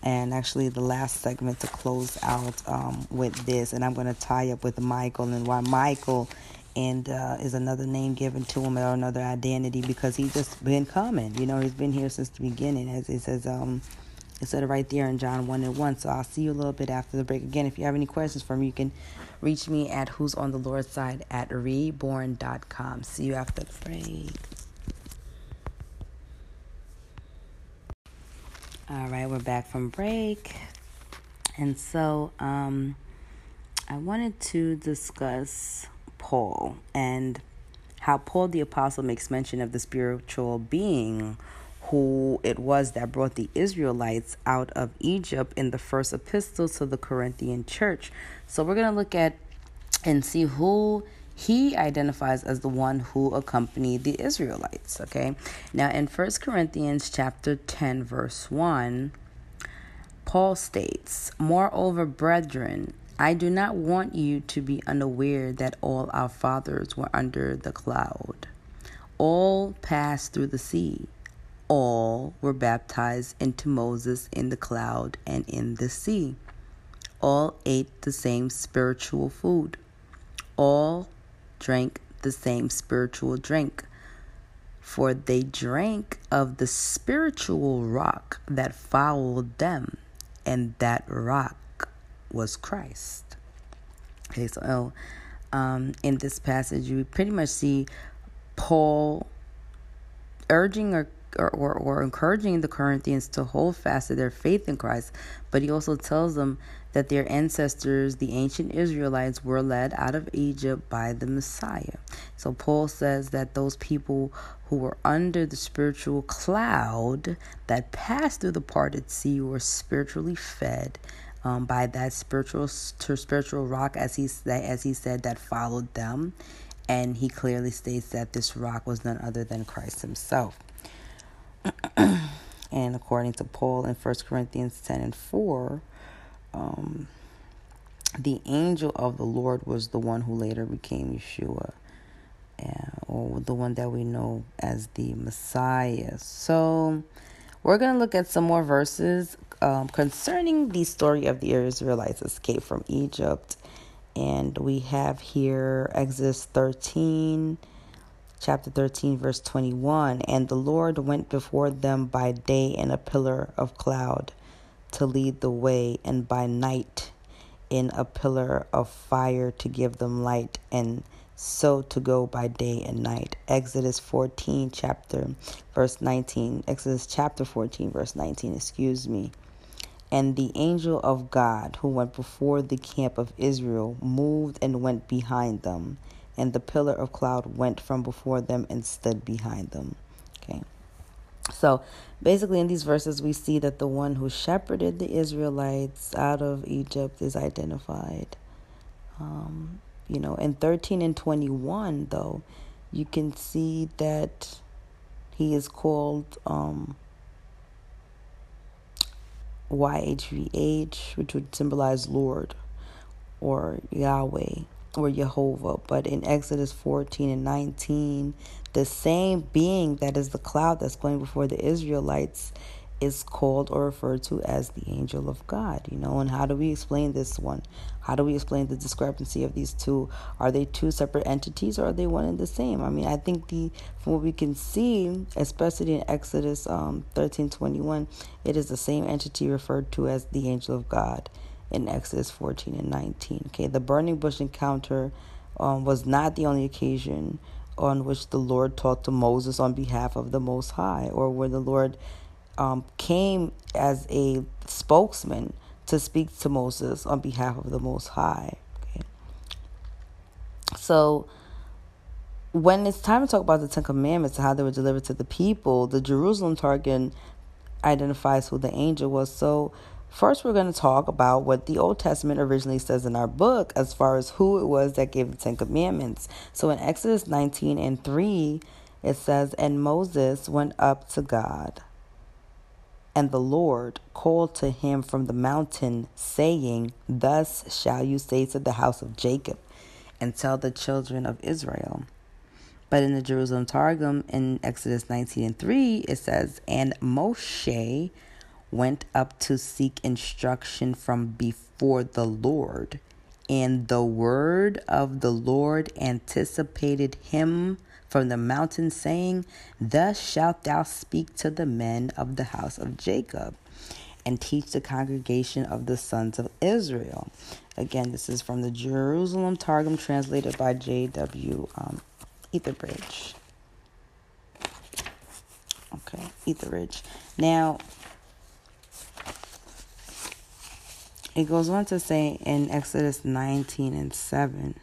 and actually the last segment to close out um, with this and i'm going to tie up with michael and why michael and uh, is another name given to him or another identity because he's just been coming you know he's been here since the beginning. As it says um it said right there in john 1 and 1 so i'll see you a little bit after the break. Again if you have any questions for me you can reach me at who's on the lord's side at reborn.com see you after the break All right, we're back from break. And so um, I wanted to discuss Paul and how Paul the Apostle makes mention of the spiritual being who it was that brought the Israelites out of Egypt in the first epistle to the Corinthian church. So we're going to look at and see who he identifies as the one who accompanied the Israelites. Okay. Now in First Corinthians chapter 10, verse 1, Paul states, Moreover, brethren, I do not want you to be unaware that all our fathers were under the cloud. All passed through the sea. All were baptized into Moses in the cloud and in the sea. All ate the same spiritual food. All drank the same spiritual drink. For they drank of the spiritual rock that followed them, and that rock was Christ. Okay, so um, in this passage, you pretty much see Paul urging or or, or, or encouraging the Corinthians to hold fast to their faith in Christ, but he also tells them that their ancestors, the ancient Israelites, were led out of Egypt by the Messiah. So Paul says that those people who were under the spiritual cloud that passed through the parted sea were spiritually fed um, by that spiritual spiritual rock, as he as he said, that followed them, and he clearly states that this rock was none other than Christ Himself. [CLEARS THROAT] and according to Paul in 1 Corinthians 10 and 4, um, the angel of the Lord was the one who later became Yeshua, uh, or the one that we know as the Messiah. So, we're going to look at some more verses um, concerning the story of the Israelites' escape from Egypt. And we have here Exodus 13, chapter 13, verse 21. And the Lord went before them by day in a pillar of cloud to lead the way, and by night in a pillar of fire to give them light, and so to go by day and night. Exodus 14, chapter verse 19. Exodus chapter 14, verse 19, excuse me. And the angel of God who went before the camp of Israel moved and went behind them, and the pillar of cloud went from before them and stood behind them. Okay. So basically, in these verses, we see that the one who shepherded the Israelites out of Egypt is identified. Um, you know, in 13 and 21, though, you can see that he is called um, YHVH, which would symbolize Lord or Yahweh or Jehovah. But in Exodus 14 and 19, the same being that is the cloud that's going before the Israelites is called or referred to as the angel of God, you know. And how do we explain this one? How do we explain the discrepancy of these two? Are they two separate entities or are they one and the same? I mean, I think the from what we can see, especially in Exodus um, 13 21, it is the same entity referred to as the angel of God in Exodus 14 and 19. Okay, the burning bush encounter um, was not the only occasion on which the Lord talked to Moses on behalf of the Most High, or where the Lord um, came as a spokesman to speak to Moses on behalf of the Most High. Okay. So, when it's time to talk about the Ten Commandments and how they were delivered to the people, the Jerusalem Targum identifies who the angel was. So, first, we're going to talk about what the Old Testament originally says in our book as far as who it was that gave the Ten Commandments. So, in Exodus 19 and 3, it says, And Moses went up to God and the Lord called to him from the mountain, saying, Thus shall you say to the house of Jacob, and tell the children of Israel. But in the Jerusalem Targum in Exodus 19 and 3, it says, And Moshe went up to seek instruction from before the Lord. And the word of the Lord anticipated him from the mountain, saying, Thus shalt thou speak to the men of the house of Jacob, and teach the congregation of the sons of Israel. Again, this is from the Jerusalem Targum, translated by J.W. Um, Etheridge. Okay, Etheridge. Now, it goes on to say in Exodus 19 and 7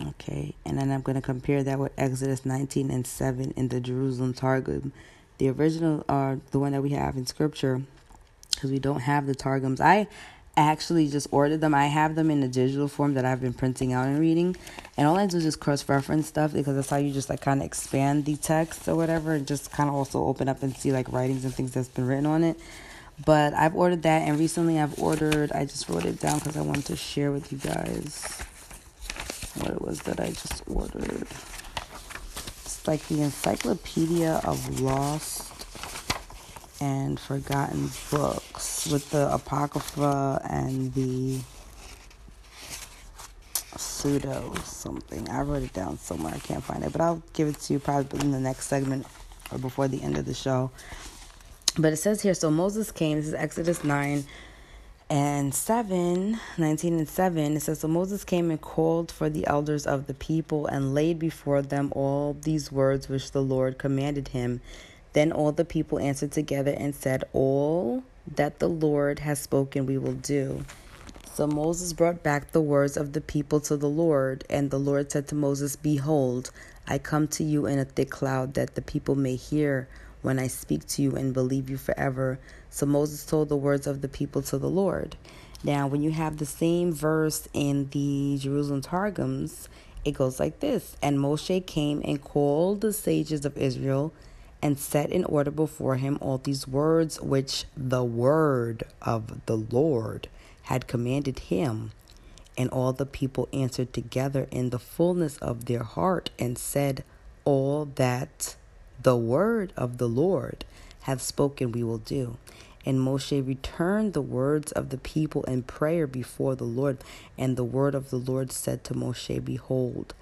Okay, and then I'm going to compare that with Exodus 19 and 7 in the Jerusalem Targum. The original uh, the one that we have in scripture because we don't have the Targums. I actually just ordered them. I have them in the digital form that I've been printing out and reading. And all I do is just cross reference stuff because that's how you just like kind of expand the text or whatever and just kind of also open up and see like writings and things that's been written on it. But I've ordered that and recently I've ordered, I just wrote it down because I wanted to share with you guys what it was that I just ordered. It's like the Encyclopedia of Lost and Forgotten Books with the Apocrypha and the pseudo something. I wrote it down somewhere. I can't find it, but I'll give it to you probably in the next segment or before the end of the show. But it says here so Moses came, this is Exodus 9 And 7, 19 and 7, it says, So Moses came and called for the elders of the people and laid before them all these words which the Lord commanded him. Then all the people answered together and said, All that the Lord has spoken we will do. So Moses brought back the words of the people to the Lord, and the Lord said to Moses, Behold, I come to you in a thick cloud, that the people may hear when I speak to you and believe you forever. So Moses told the words of the people to the Lord. Now, when you have the same verse in the Jerusalem Targums, it goes like this And Moshe came and called the sages of Israel and set in order before him all these words which the word of the Lord had commanded him. And all the people answered together in the fullness of their heart and said, All that the word of the Lord have spoken, we will do. And Moshe returned the words of the people in prayer before the Lord. And the word of the Lord said to Moshe, Behold,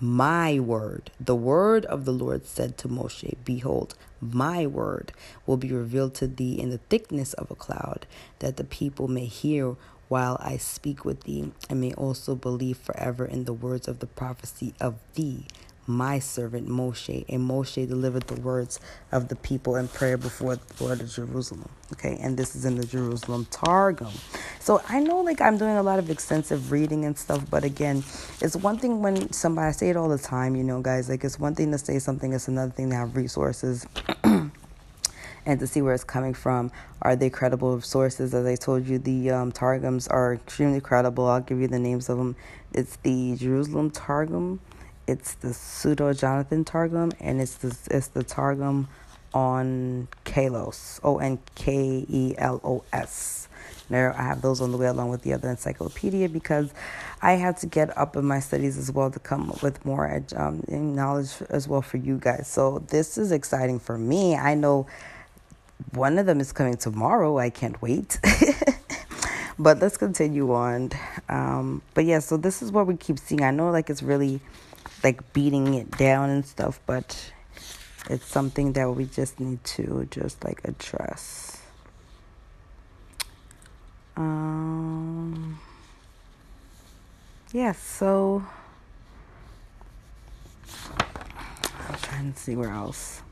my word. The word of the Lord said to Moshe, Behold, my word will be revealed to thee in the thickness of a cloud, that the people may hear while I speak with thee, and may also believe forever in the words of the prophecy of thee, my servant Moshe. And Moshe delivered the words of the people in prayer before the Lord of Jerusalem. Okay, and this is in the Jerusalem Targum. So I know like I'm doing a lot of extensive reading and stuff, but again, it's one thing when somebody I say it all the time, you know, guys, like it's one thing to say something, it's another thing to have resources. [CLEARS THROAT] and to see where it's coming from. Are they credible sources? As I told you, the um, Targums are extremely credible. I'll give you the names of them. It's the Jerusalem Targum, it's the Pseudo Jonathan Targum, and it's the it's the Targum on Kalos, O N K E L O S. There, I have those on the way along with the other encyclopedia because I had to get up in my studies as well to come up with more um, knowledge as well for you guys. So this is exciting for me. I know one of them is coming tomorrow. I can't wait. [LAUGHS] but let's continue on. Um, but yeah, so this is what we keep seeing. I know like it's really like beating it down and stuff, but it's something that we just need to just like address. Um, yeah, so I'm trying to see where else.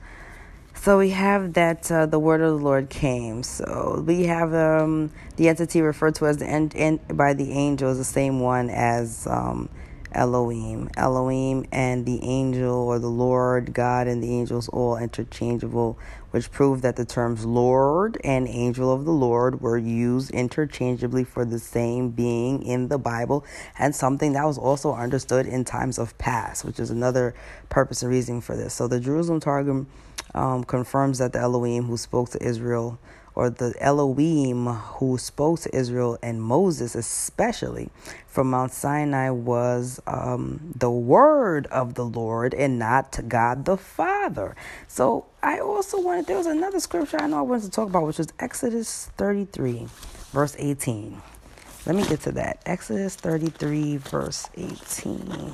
So we have that uh, the word of the Lord came. So we have um, the entity referred to as the en- en- by the angels, the same one as um, Elohim. Elohim and the angel or the Lord, God and the angels all interchangeable, which proved that the terms Lord and angel of the Lord were used interchangeably for the same being in the Bible and something that was also understood in times of past, which is another purpose and reason for this. So the Jerusalem Targum um, confirms that the Elohim who spoke to Israel or the Elohim who spoke to Israel and Moses, especially from Mount Sinai, was um, the word of the Lord and not to God the Father. So I also wanted, there was another scripture I know I wanted to talk about, which was Exodus 33, verse 18. Let me get to that. Exodus 33, verse 18.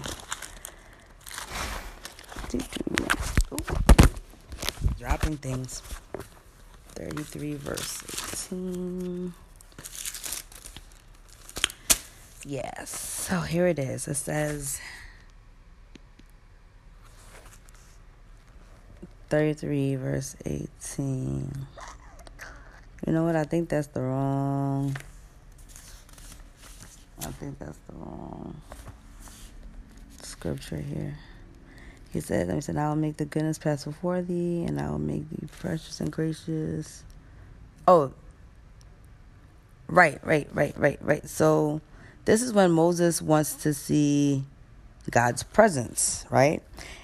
Dropping things. 33, verse 18. Yes. So here it is. It says 33, verse 18. You know what? I think that's the wrong. I think that's the wrong scripture here. He said, He said, I will make the goodness pass before thee, and I will make thee precious and gracious. Oh, right, right, right, right, right. So this is when Moses wants to see God's presence, right?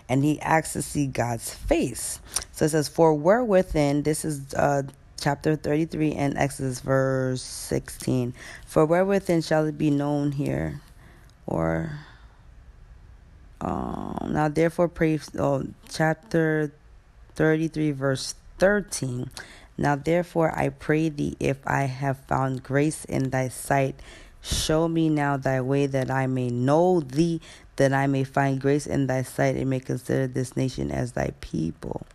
And he asks to see God's face. So it says, For where within, this is uh, chapter 33 and Exodus verse 16. For where within shall it be known here? Or um, now, therefore, pray. Oh, chapter 33, verse 13. Now, therefore, I pray thee, if I have found grace in thy sight, show me now thy way that I may know thee, that I may find grace in thy sight, and may consider this nation as thy people.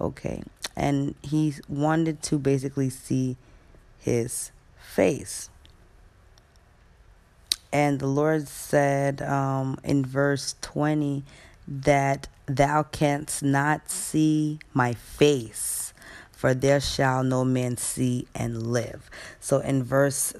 Okay. And he wanted to basically see his face. And the Lord said um, in verse 20 that thou canst not see my face, for there shall no man see and live. So in verse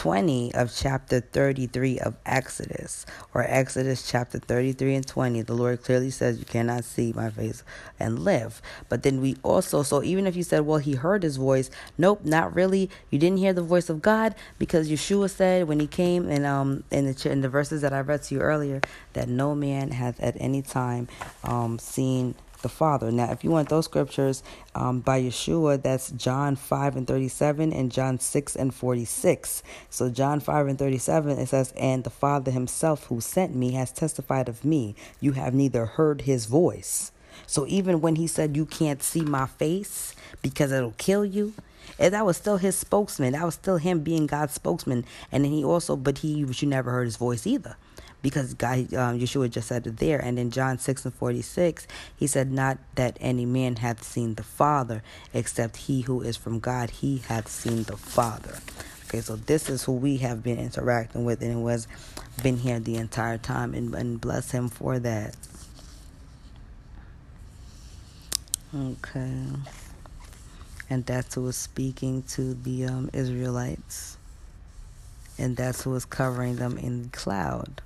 20 of chapter 33 of Exodus, or Exodus chapter 33 and 20, the Lord clearly says, You cannot see my face and live. But then we also, so even if you said, Well, he heard his voice, nope, not really. You didn't hear the voice of God because Yeshua said when he came and um in the in the verses that I read to you earlier that no man hath at any time um seen the Father. Now, if you want those scriptures um, by Yeshua, that's John 5 and 37 and John 6 and 46. So, John 5 and 37, it says, And the Father himself who sent me has testified of me. You have neither heard his voice. So, even when he said, You can't see my face because it'll kill you, and that was still his spokesman. That was still him being God's spokesman. And then he also, but he, you never heard his voice either because God, um, Yeshua just said it there. And in John 6 and 46, he said, Not that any man hath seen the Father, except he who is from God, he hath seen the Father. Okay, so this is who we have been interacting with, and it was been here the entire time, and, and bless him for that. Okay. And that's who was speaking to the um, Israelites. And that's who was covering them in the cloud.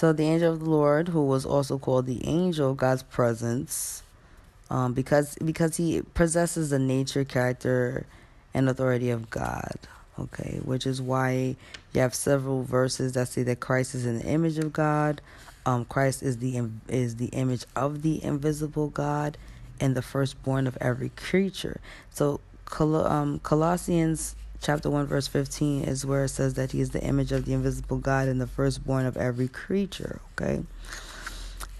So the angel of the Lord, who was also called the angel of God's presence, um, because because he possesses the nature, character, and authority of God. Okay, which is why you have several verses that say that Christ is in the image of God. Um, Christ is the is the image of the invisible God, and the firstborn of every creature. So Col- um, Colossians chapter 1 verse 15 is where it says that he is the image of the invisible God and the firstborn of every creature, okay?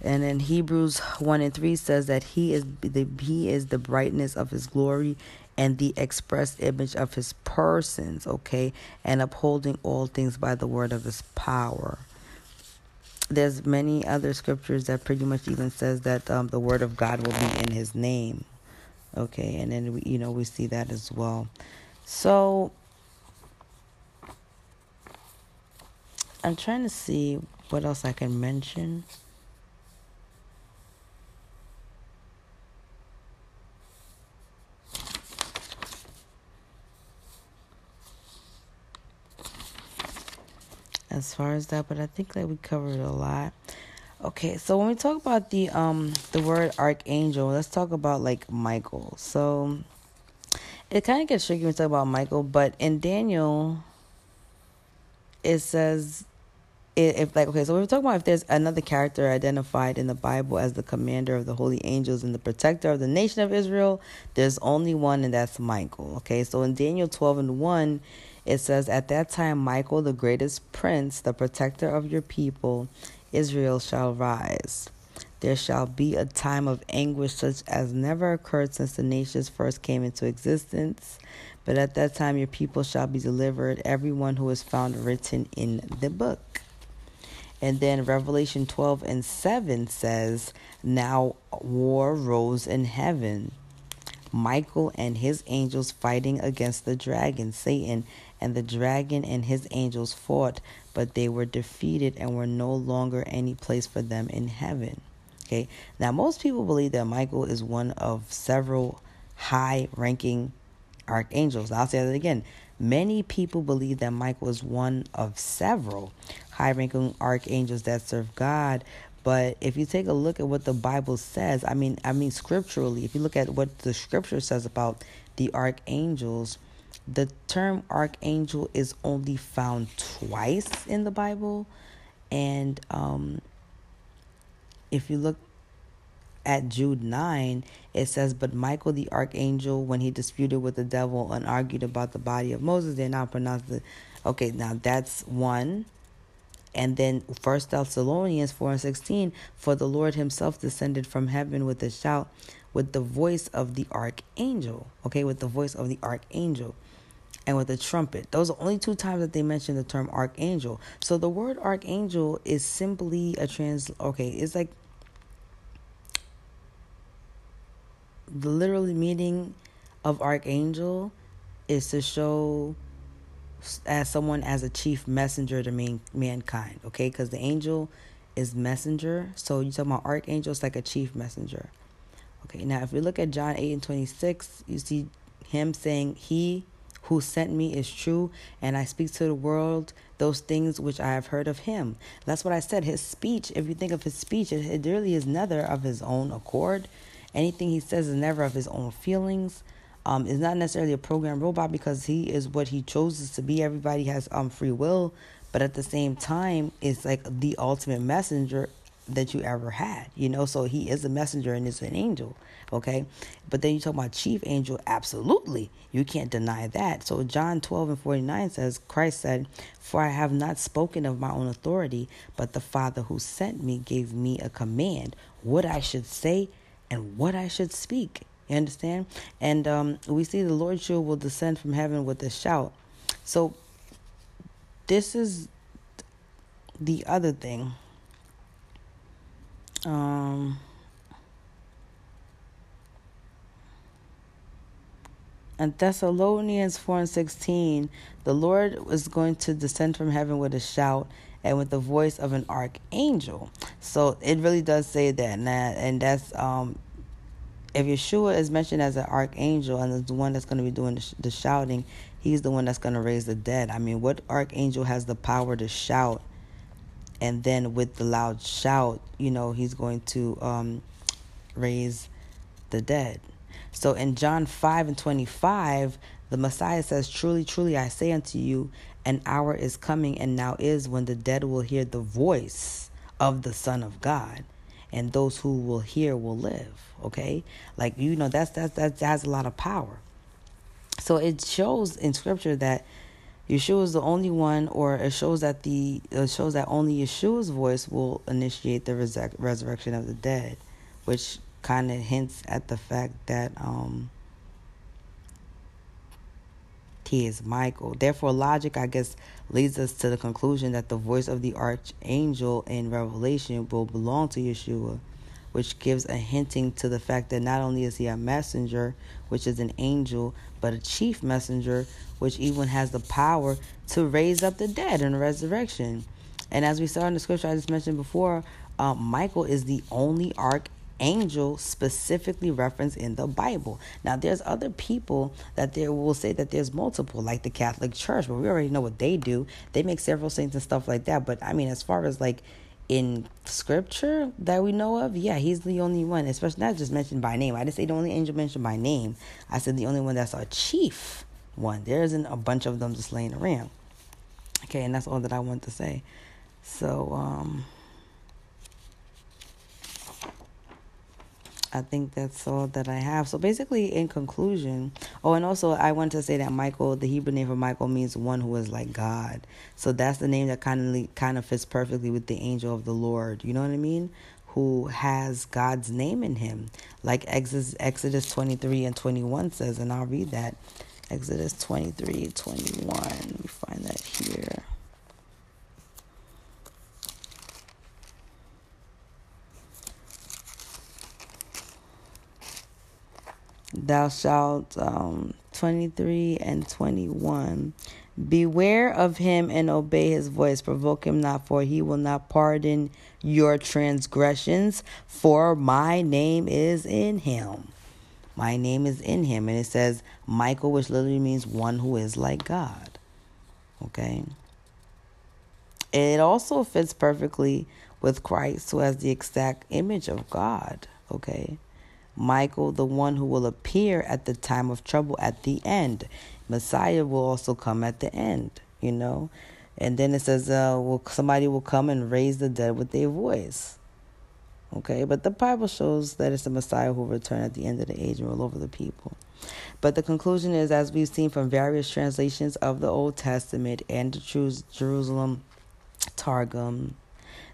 And in Hebrews 1 and 3 says that he is the he is the brightness of his glory and the express image of his persons, okay? And upholding all things by the word of his power. There's many other scriptures that pretty much even says that um, the word of God will be in his name. Okay, and then we, you know we see that as well. So I'm trying to see what else I can mention. As far as that, but I think that we covered a lot. Okay, so when we talk about the um the word archangel, let's talk about like Michael. So it kind of gets tricky when we talk about Michael, but in Daniel, it says if like okay, so we're talking about if there's another character identified in the Bible as the commander of the holy angels and the protector of the nation of Israel, there's only one, and that's Michael. Okay, so in Daniel 12 and 1, it says, At that time, Michael, the greatest prince, the protector of your people, Israel, shall rise. There shall be a time of anguish such as never occurred since the nations first came into existence. But at that time your people shall be delivered, everyone who is found written in the book. And then Revelation 12 and 7 says, Now war rose in heaven. Michael and his angels fighting against the dragon, Satan, and the dragon and his angels fought, but they were defeated and were no longer any place for them in heaven. Okay. Now, most people believe that Michael is one of several high ranking archangels. I'll say that again. Many people believe that Michael is one of several high ranking archangels that serve God. But if you take a look at what the Bible says, I mean, I mean scripturally, if you look at what the scripture says about the archangels, the term archangel is only found twice in the Bible. And um, if you look at Jude 9, it says, But Michael the archangel, when he disputed with the devil and argued about the body of Moses, they now pronounced the. Okay, now that's one. And then First Thessalonians 4 and 16, For the Lord himself descended from heaven with a shout, with the voice of the archangel. Okay, with the voice of the archangel and with a trumpet. Those are only two times that they mention the term archangel. So the word archangel is simply a trans. Okay, it's like the literally meaning of archangel is to show as someone as a chief messenger to main, mankind, okay? Because the angel is messenger. So you talk about archangel, it's like a chief messenger. Okay, now if we look at John 8 and 26, you see him saying, He who sent me is true, and I speak to the world those things which I have heard of him. That's what I said. His speech, if you think of his speech, it, it really is neither of his own accord. Anything he says is never of his own feelings. Um, is not necessarily a programmed robot because he is what he chooses to be. Everybody has um free will, but at the same time, it's like the ultimate messenger that you ever had, you know. So he is a messenger and is an angel, okay. But then you talk about chief angel, absolutely, you can't deny that. So John twelve and forty nine says, Christ said, "For I have not spoken of my own authority, but the Father who sent me gave me a command, what I should say and what I should speak." You understand? And um, we see the Lord Yeshua will descend from heaven with a shout. So this is the other thing um, and Thessalonians 4 and 16, the Lord is going to descend from heaven with a shout and with the voice of an archangel. So it really does say that. And, that, and that's, um, if Yeshua is mentioned as an archangel and is the one that's going to be doing the, sh- the shouting, he's the one that's going to raise the dead. I mean, what archangel has the power to shout and then with the loud shout, you know, he's going to um, raise the dead. So in John 5 and 25, the Messiah says, Truly, truly, I say unto you, an hour is coming and now is when the dead will hear the voice of the Son of God, and those who will hear will live. Okay? Like, you know, that's, that's, that has a lot of power. So it shows in scripture that Yeshua is the only one, or it shows that the it shows that only Yeshua's voice will initiate the resur- resurrection of the dead, which kind of hints at the fact that um, he is Michael. Therefore, logic, I guess, leads us to the conclusion that the voice of the archangel in Revelation will belong to Yeshua, which gives a hinting to the fact that not only is he a messenger, which is an angel, but a chief messenger, which even has the power to raise up the dead in resurrection. And as we saw in the scripture I just mentioned before, um, Michael is the only archangel specifically referenced in the Bible. Now, there's other people that there will say that there's multiple, like the Catholic Church, but we already know what they do. They make several saints and stuff like that. But I mean, as far as like in scripture that we know of, yeah, he's the only one, especially not just mentioned by name. I didn't say the only angel mentioned by name. I said the only one that's a chief one. There isn't a bunch of them just laying around. Okay, and that's all that I want to say. So, um, I think that's all that I have. So basically, in conclusion, oh, and also I want to say that Michael, the Hebrew name for Michael, means one who is like God. So that's the name that kind of kind of fits perfectly with the angel of the Lord. You know what I mean? Who has God's name in him, like Exodus Exodus twenty three and twenty one says, and I'll read that. Exodus 23, 21. Let me find that here. Thou shalt, um, 23 and 21. Beware of him and obey his voice. Provoke him not, for he will not pardon your transgressions, for my name is in him. My name is in him. And it says Michael, which literally means one who is like God. Okay. It also fits perfectly with Christ, who has the exact image of God. Okay. Michael, the one who will appear at the time of trouble at the end. Messiah will also come at the end, you know. And then it says, uh, well, somebody will come and raise the dead with their voice. Okay, but the Bible shows that it's the Messiah who will return at the end of the age and rule over the people. But the conclusion is, as we've seen from various translations of the Old Testament and the True Jerusalem Targum,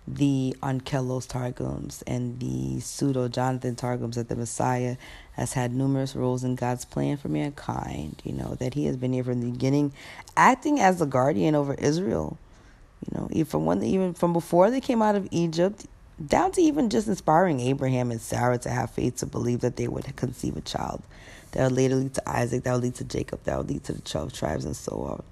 the Onkelos Targums, and the Pseudo Jonathan Targums, that the Messiah has had numerous roles in God's plan for mankind. You know, that he has been here from the beginning, acting as the guardian over Israel. You know, from when even from before they came out of Egypt, down to even just inspiring Abraham and Sarah to have faith to believe that they would conceive a child. that would later lead to Isaac, that would lead to Jacob, that would lead to the 12 tribes, and so on.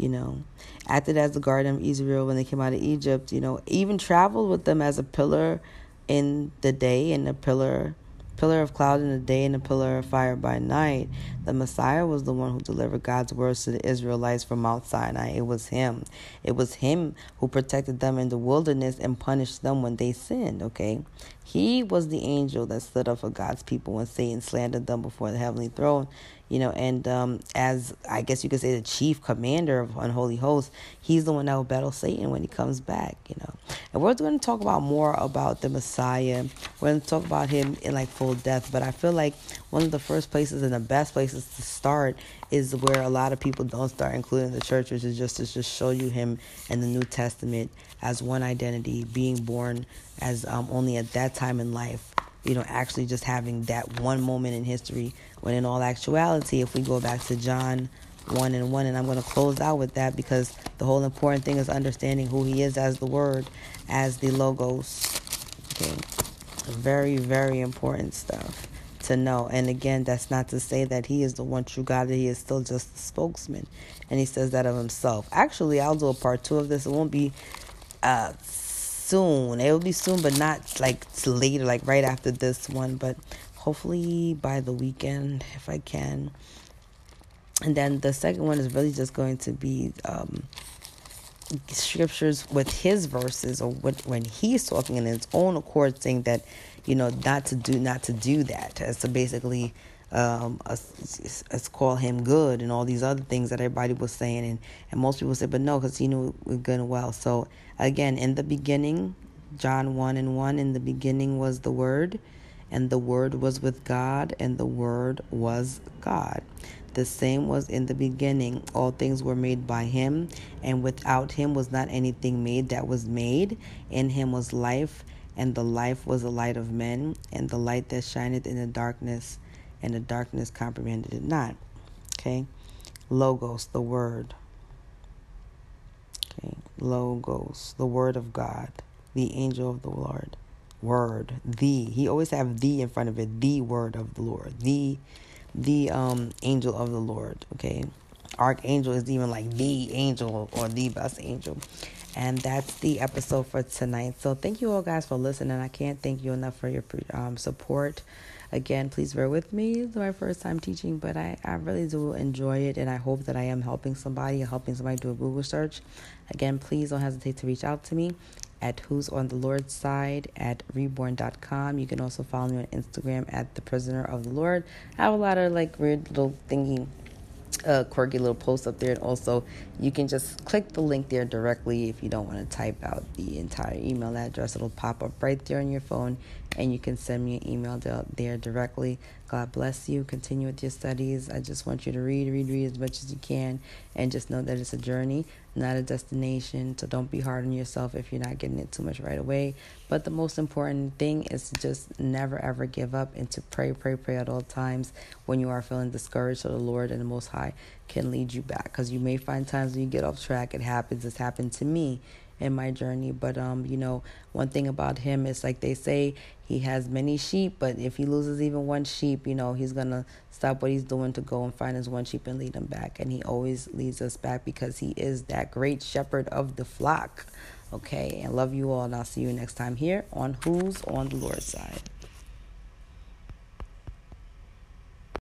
You know, acted as the guardian of Israel when they came out of Egypt, you know, even traveled with them as a pillar in the day and a pillar pillar of cloud in the day and a pillar of fire by night. The Messiah was the one who delivered God's words to the Israelites from Mount Sinai. It was him. It was him who protected them in the wilderness and punished them when they sinned, okay? He was the angel that stood up for God's people when Satan slandered them before the heavenly throne you know, and um, as I guess you could say the chief commander of unholy hosts, he's the one that will battle Satan when he comes back, you know. And we're going to talk about more about the Messiah. We're going to talk about him in like full depth, but I feel like one of the first places and the best places to start is where a lot of people don't start, including the church, which is just to just show you him in the New Testament as one identity, being born as um, only at that time in life you know, actually just having that one moment in history when in all actuality, if we go back to John 1 and 1, and I'm going to close out with that because the whole important thing is understanding who he is as the Word, as the Logos. Okay. Very, very important stuff to know. And again, that's not to say that he is the one true God, that he is still just the spokesman. And he says that of himself. Actually, I'll do a part two of this. It won't be uh, soon. It will be soon, but not like later, like right after this one. But hopefully by the weekend, if I can. And then the second one is really just going to be um, scriptures with his verses or what, when he's talking in his own accord, saying that you know not to do not to do that, as to basically um, let's call him good and all these other things that everybody was saying. And, and most people said, but no, because he knew we're good and well. So again, in the beginning, John 1 and 1, in the beginning was the Word, and the Word was with God, and the Word was God. The same was in the beginning. All things were made by him, and without him was not anything made that was made. In him was life, and the life was the light of men, and the light that shineth in the darkness and the darkness comprehended it not. Okay? Logos, the word. Okay? Logos, the word of God, the angel of the Lord. Word, the. He always have the in front of it. The word of the Lord. The the um angel of the Lord. Okay. Archangel is even like the angel or the best angel. And that's the episode for tonight. So thank you all guys for listening. I can't thank you enough for your um, support. Again, please bear with me. It's my first time teaching, but I, I really do enjoy it, and I hope that I am helping somebody, helping somebody do a Google search. Again, please don't hesitate to reach out to me at who's on the Lord's side at reborn.com. You can also follow me on Instagram at the prisoner of the Lord. I have a lot of like weird little thingy uh, quirky little post up there. And also, you can just click the link there directly if you don't want to type out the entire email address. It'll pop up right there on your phone, and you can send me an email there directly. God bless you. Continue with your studies. I just want you to read, read, read as much as you can, and just know that it's a journey, not a destination. So don't be hard on yourself if you're not getting it too much right away. But the most important thing is to just never ever give up and to pray, pray, pray at all times when you are feeling discouraged. So the Lord and the Most High can lead you back, because you may find times when you get off track. It happens. It's happened to me in my journey. But um, you know, one thing about him is like they say he has many sheep, but if he loses even one sheep, you know, he's gonna stop what he's doing to go and find his one sheep and lead him back. And he always leads us back because he is that great shepherd of the flock. Okay, and love you all, and I'll see you next time here on Who's on the Lord's Side.